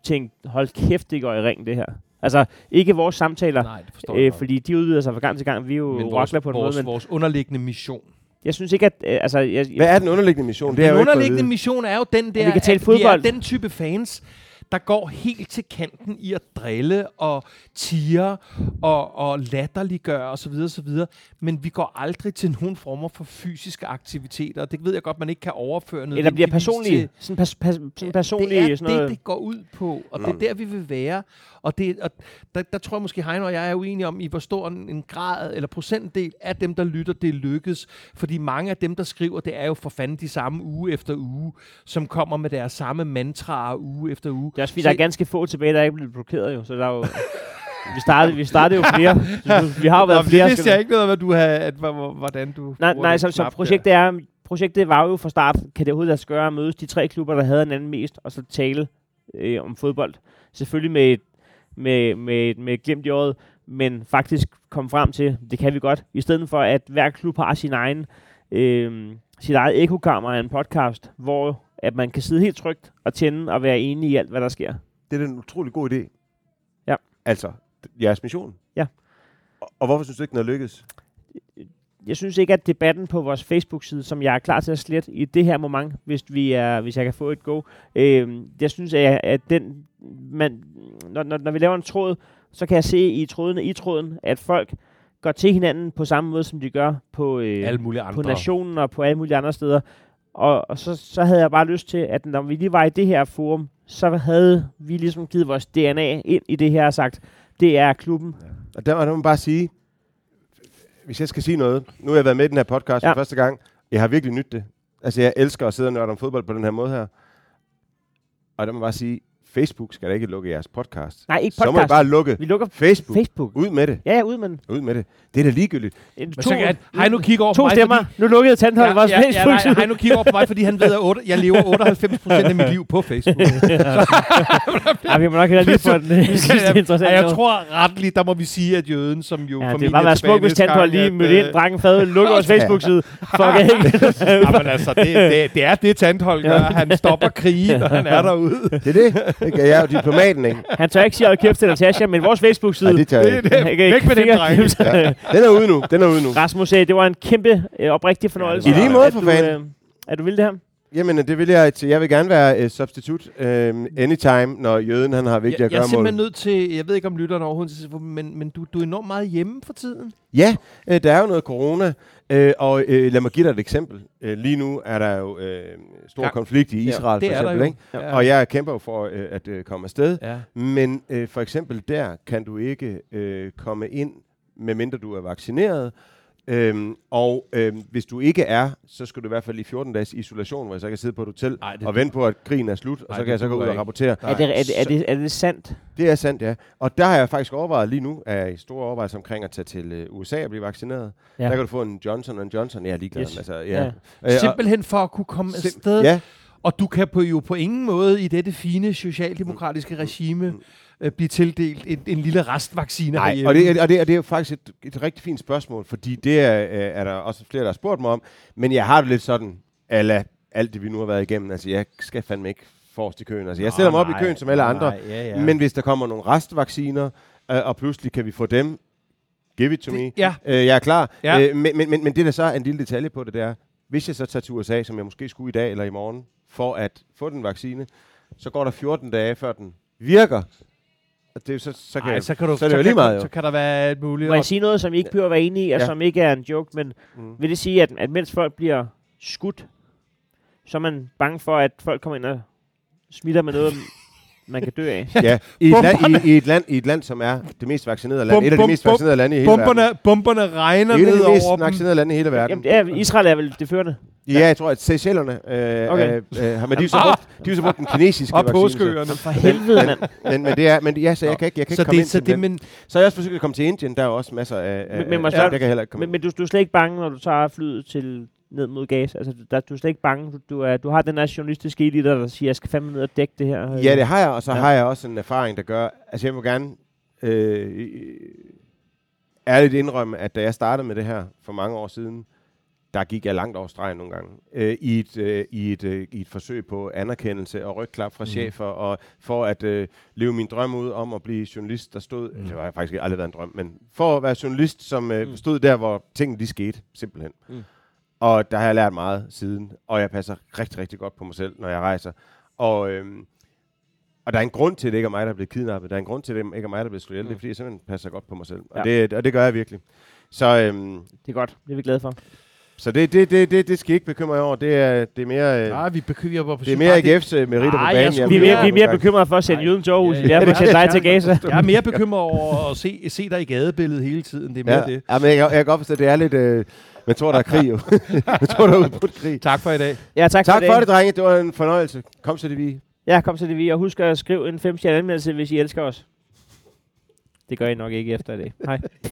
tænke, hold kæft, det går i ring, det her. Altså, ikke vores samtaler, Nej, det forstår øh, fordi de udvider sig fra gang til gang. Vi er jo Men vores, på en vores, måde, men vores underliggende mission. jeg synes ikke, at... Øh, altså, jeg, Hvad er den underliggende mission? Det er Den jo underliggende mission er jo den der, vi kan tale at vi fodbold. er den type fans, der går helt til kanten i at drille og tire og, og latterliggøre osv. osv. Men vi går aldrig til nogen former for fysiske aktiviteter. Det ved jeg godt, man ikke kan overføre noget. eller bliver personlige. Sådan, pas, pas, sådan personlige... det er sådan noget. det, det går ud på, og det Mm. er der, vi vil være. Og, det, og der, der tror jeg måske, Heino og jeg er uenige om, i hvor stor en, en grad eller procentdel af dem, der lytter, det lykkes. Fordi mange af dem, der skriver, det er jo for fanden de samme uge efter uge, som kommer med deres samme mantraer uge efter uge. Det er også fordi, der er ganske få tilbage, der er ikke blevet blokeret jo. Så der er jo... vi, startede, vi startede jo flere. Vi har jo været Nå, flere. Det vidste jeg ikke noget om, at du havde, at, hvor- hvor- hvordan du... Nej, nej så, så projektet er... Projektet var jo fra start, kan det overhovedet lade sig gøre at mødes de tre klubber, der havde hinanden mest, og så tale øh, om fodbold. Selvfølgelig med et, med, med, med et glimt i øjet, men faktisk komme frem til, det kan vi godt, i stedet for at hver klub har sin egen, øh, sit eget ekokammer af en podcast, hvor at man kan sidde helt trygt og tænde og være enig i alt, hvad der sker. Det er en utrolig god idé. Ja. Altså, jeres mission. Ja. Og, og hvorfor synes du ikke, den er lykkes? Jeg synes ikke, at debatten på vores Facebook-side, som jeg er klar til at slette i det her moment, hvis, vi er, hvis jeg kan få et go, øh, jeg synes, at, at den, man, når, når, når vi laver en tråd, så kan jeg se i trådene i tråden, at folk går til hinanden på samme måde, som de gør på, øh, Alle mulige på andre. nationen og på alle mulige andre steder. Og, og så, så havde jeg bare lyst til, at når vi lige var i det her forum, så havde vi ligesom givet vores DNA ind i det her og sagt, det er klubben. Og der, der må man bare sige, hvis jeg skal sige noget, nu har jeg været med i den her podcast ja. For første gang, jeg har virkelig nydt det. Altså, jeg elsker at sidde og nørde om fodbold på den her måde her. Og der må jeg bare sige, Facebook skal da ikke lukke jeres podcast. Nej, ikke Så må I podcast. bare lukke Vi lukker Facebook. Facebook. Ud med det. Ja, ja, ud med den. Ud med det. Det er da ligegyldigt. En, Men så kan, hej nu kigge over på to mig, stemmer. Fordi, Nu lukkede Tandholm vores ja, ja, Facebook. nej, hej nu kigge over på mig, fordi han ved, at otte- jeg lever 98% af mit liv på Facebook. ja, vi må nok hellere lige få den øh, sidste ja, interessante. jeg noget. tror retligt, der må vi sige, at jøden, som jo Ja, det var er være smukt, hvis Tandholm lige mødte ind, øh, drak en fad, lukker vores Facebook-side. Fuck ikke. Jamen altså, det, det, det er det, Tandholm gør. Han stopper krige, når han er derude. Det er det. Ikke? Jeg er jo diplomaten, ikke? Han tør ikke sige, at kæft til Natasha, men vores Facebook-side. Nej, det tør jeg ikke. Det, det, væk med den, dreng. Ja. Den er ude nu. Den er ude nu. Rasmus, det var en kæmpe øh, oprigtig fornøjelse. I lige måde, for du, fanden. øh, At du ville det her? Jamen, det vil jeg. Jeg vil gerne være uh, substitut uh, anytime, når jøden han har vigtigt Jeg, at jeg er gøre simpelthen mål. nødt til, jeg ved ikke om lytterne overhovedet, men, men du, du er enormt meget hjemme for tiden. Ja, øh, der er jo noget corona, øh, og øh, lad mig give dig et eksempel. Øh, lige nu er der jo øh, stor Ja. konflikt i Israel, det for eksempel. Ikke? Ja. Og jeg kæmper jo for øh, at øh, komme afsted. Ja. Men øh, for eksempel der kan du ikke øh, komme ind, medmindre du er vaccineret. Øhm, og øhm, hvis du ikke er, så skal du i hvert fald i 14 dages isolation, hvor jeg så kan sidde på et hotel Ej, og vente på, at krigen er slut, og Ej, så det kan jeg så gå ud og rapportere. Er det, er, det, er, det, er det sandt? Det er sandt, ja. Og der har jeg faktisk overvejet lige nu, er i store overvejelser omkring at tage til øh, USA og blive vaccineret. Ja. Der kan du få en Johnson Johnson. Jeg er ligeglad. Yes. Altså, ja. Ja. Øh, og- Simpelthen for at kunne komme Sim- afsted. Ja, Og du kan på, jo på ingen måde i dette fine socialdemokratiske regime øh, blive tildelt en, en lille restvaccine Nej, herhjemme. og det, er- og, det, og det er faktisk et, et rigtig fint spørgsmål, fordi det er, øh, er der også flere, der har spurgt mig om, men jeg har det lidt sådan, ala alt det, vi nu har været igennem, altså jeg skal fandme ikke forrest i køen. Altså jeg stiller mig op i køen som alle andre, Nej, ja, ja. men hvis der kommer nogle restvacciner, øh, og pludselig kan vi få dem, give it to me, ja, øh, jeg er klar. Ja. Øh, men, men, men, men det der så er en lille detalje på det, det er, hvis jeg så tager til USA, som jeg måske skulle i dag eller i morgen, for at få den vaccine, så går der 14 dage, før den virker. Og det er så, så kan, Ej, så kan du, så er det jo lige meget, jo. Så kan der være alt muligt. Må jeg sige noget, som I ikke behøver at være enige i, og Ja. som ikke er en joke, men Mm. vil det sige, at, at mens folk bliver skudt, så er man bange for, at folk kommer ind og smitter med noget, man kan dø af? Ja, i et, land, i, i, et land, i et land, som er det mest vaccinerede land. Bum, et af de mest vaccinerede lande i hele verden. Bomberne, bomberne regner Et af ned de mest over dem. vaccinerede lande i hele verden. Jamen, det er, Israel er vel det førende? Ja, jeg tror, at Seychellerne øh, Okay. okay. øh, har, men de så brugt, de har så brugt den kinesiske Og vaccine. påskeøerne. For helvede, mand. Men, men, det er, men ja, så jeg kan ikke, jeg kan Så ikke komme det, ind så til det, men, Så har jeg også forsøgt at komme til Indien. Der er også masser af... af Men- men der kan heller ikke komme Men, men du, du er slet ikke bange, når du tager flyet til ned mod gas? Altså, der, du er slet ikke bange? Du, du, er, du har den her journalistiske elite, der siger, jeg skal fandme ned og dække det her. Ja, det har jeg, og så Ja. har jeg også en erfaring, der gør... Altså, jeg vil gerne øh, ærligt indrømme, at da jeg startede med det her for mange år siden, der gik jeg langt over stregen nogle gange. Øh, i, et, øh, i, et, øh, I et forsøg på anerkendelse og rygklap fra mm. chefer, og for at øh, leve min drøm ud om at blive journalist, der stod... Mm. Det var faktisk aldrig været en drøm, men for at være journalist, som øh, Mm. stod der, hvor tingene de skete, simpelthen. Mm. Og der har jeg lært meget siden, og jeg passer rigtig, rigtig godt på mig selv, når jeg rejser. Og, øhm, og der er en grund til, at det ikke er mig, der er blevet kidnappet. Der er en grund til, at det ikke er mig, der er blevet slået ihjel. Det er, fordi jeg simpelthen passer godt på mig selv. Og, Ja. det, og det gør jeg virkelig. Så, øhm, Det er godt. Det er vi glade for. så det, det, det, det, det skal I ikke bekymre jer over. Det er, det er mere, øh, nej, vi bekymrer på det er mere AGF's øh, meritter på Nej, banen. jeg Vi er, mere- vi er mere bekymrede for at sende jøden til Aarhus, Ja, er ja, sende dig til Gaza. Jeg er mere bekymret over at se, se dig i gadebilledet hele tiden. Det er mere Ja, det. ja, men jeg, jeg kan godt forstå, at det er lidt... Øh, man tror, der er krig jo. man tror, der er udbrudt krig. Tak for i dag. Ja, tak, Tak for, for det, drenge. Det var en fornøjelse. Kom så det vi. Ja, kom til det vi. Og husk at skrive en 5 anmeldelse, hvis I elsker os. Det gør I nok ikke efter i dag. Hej.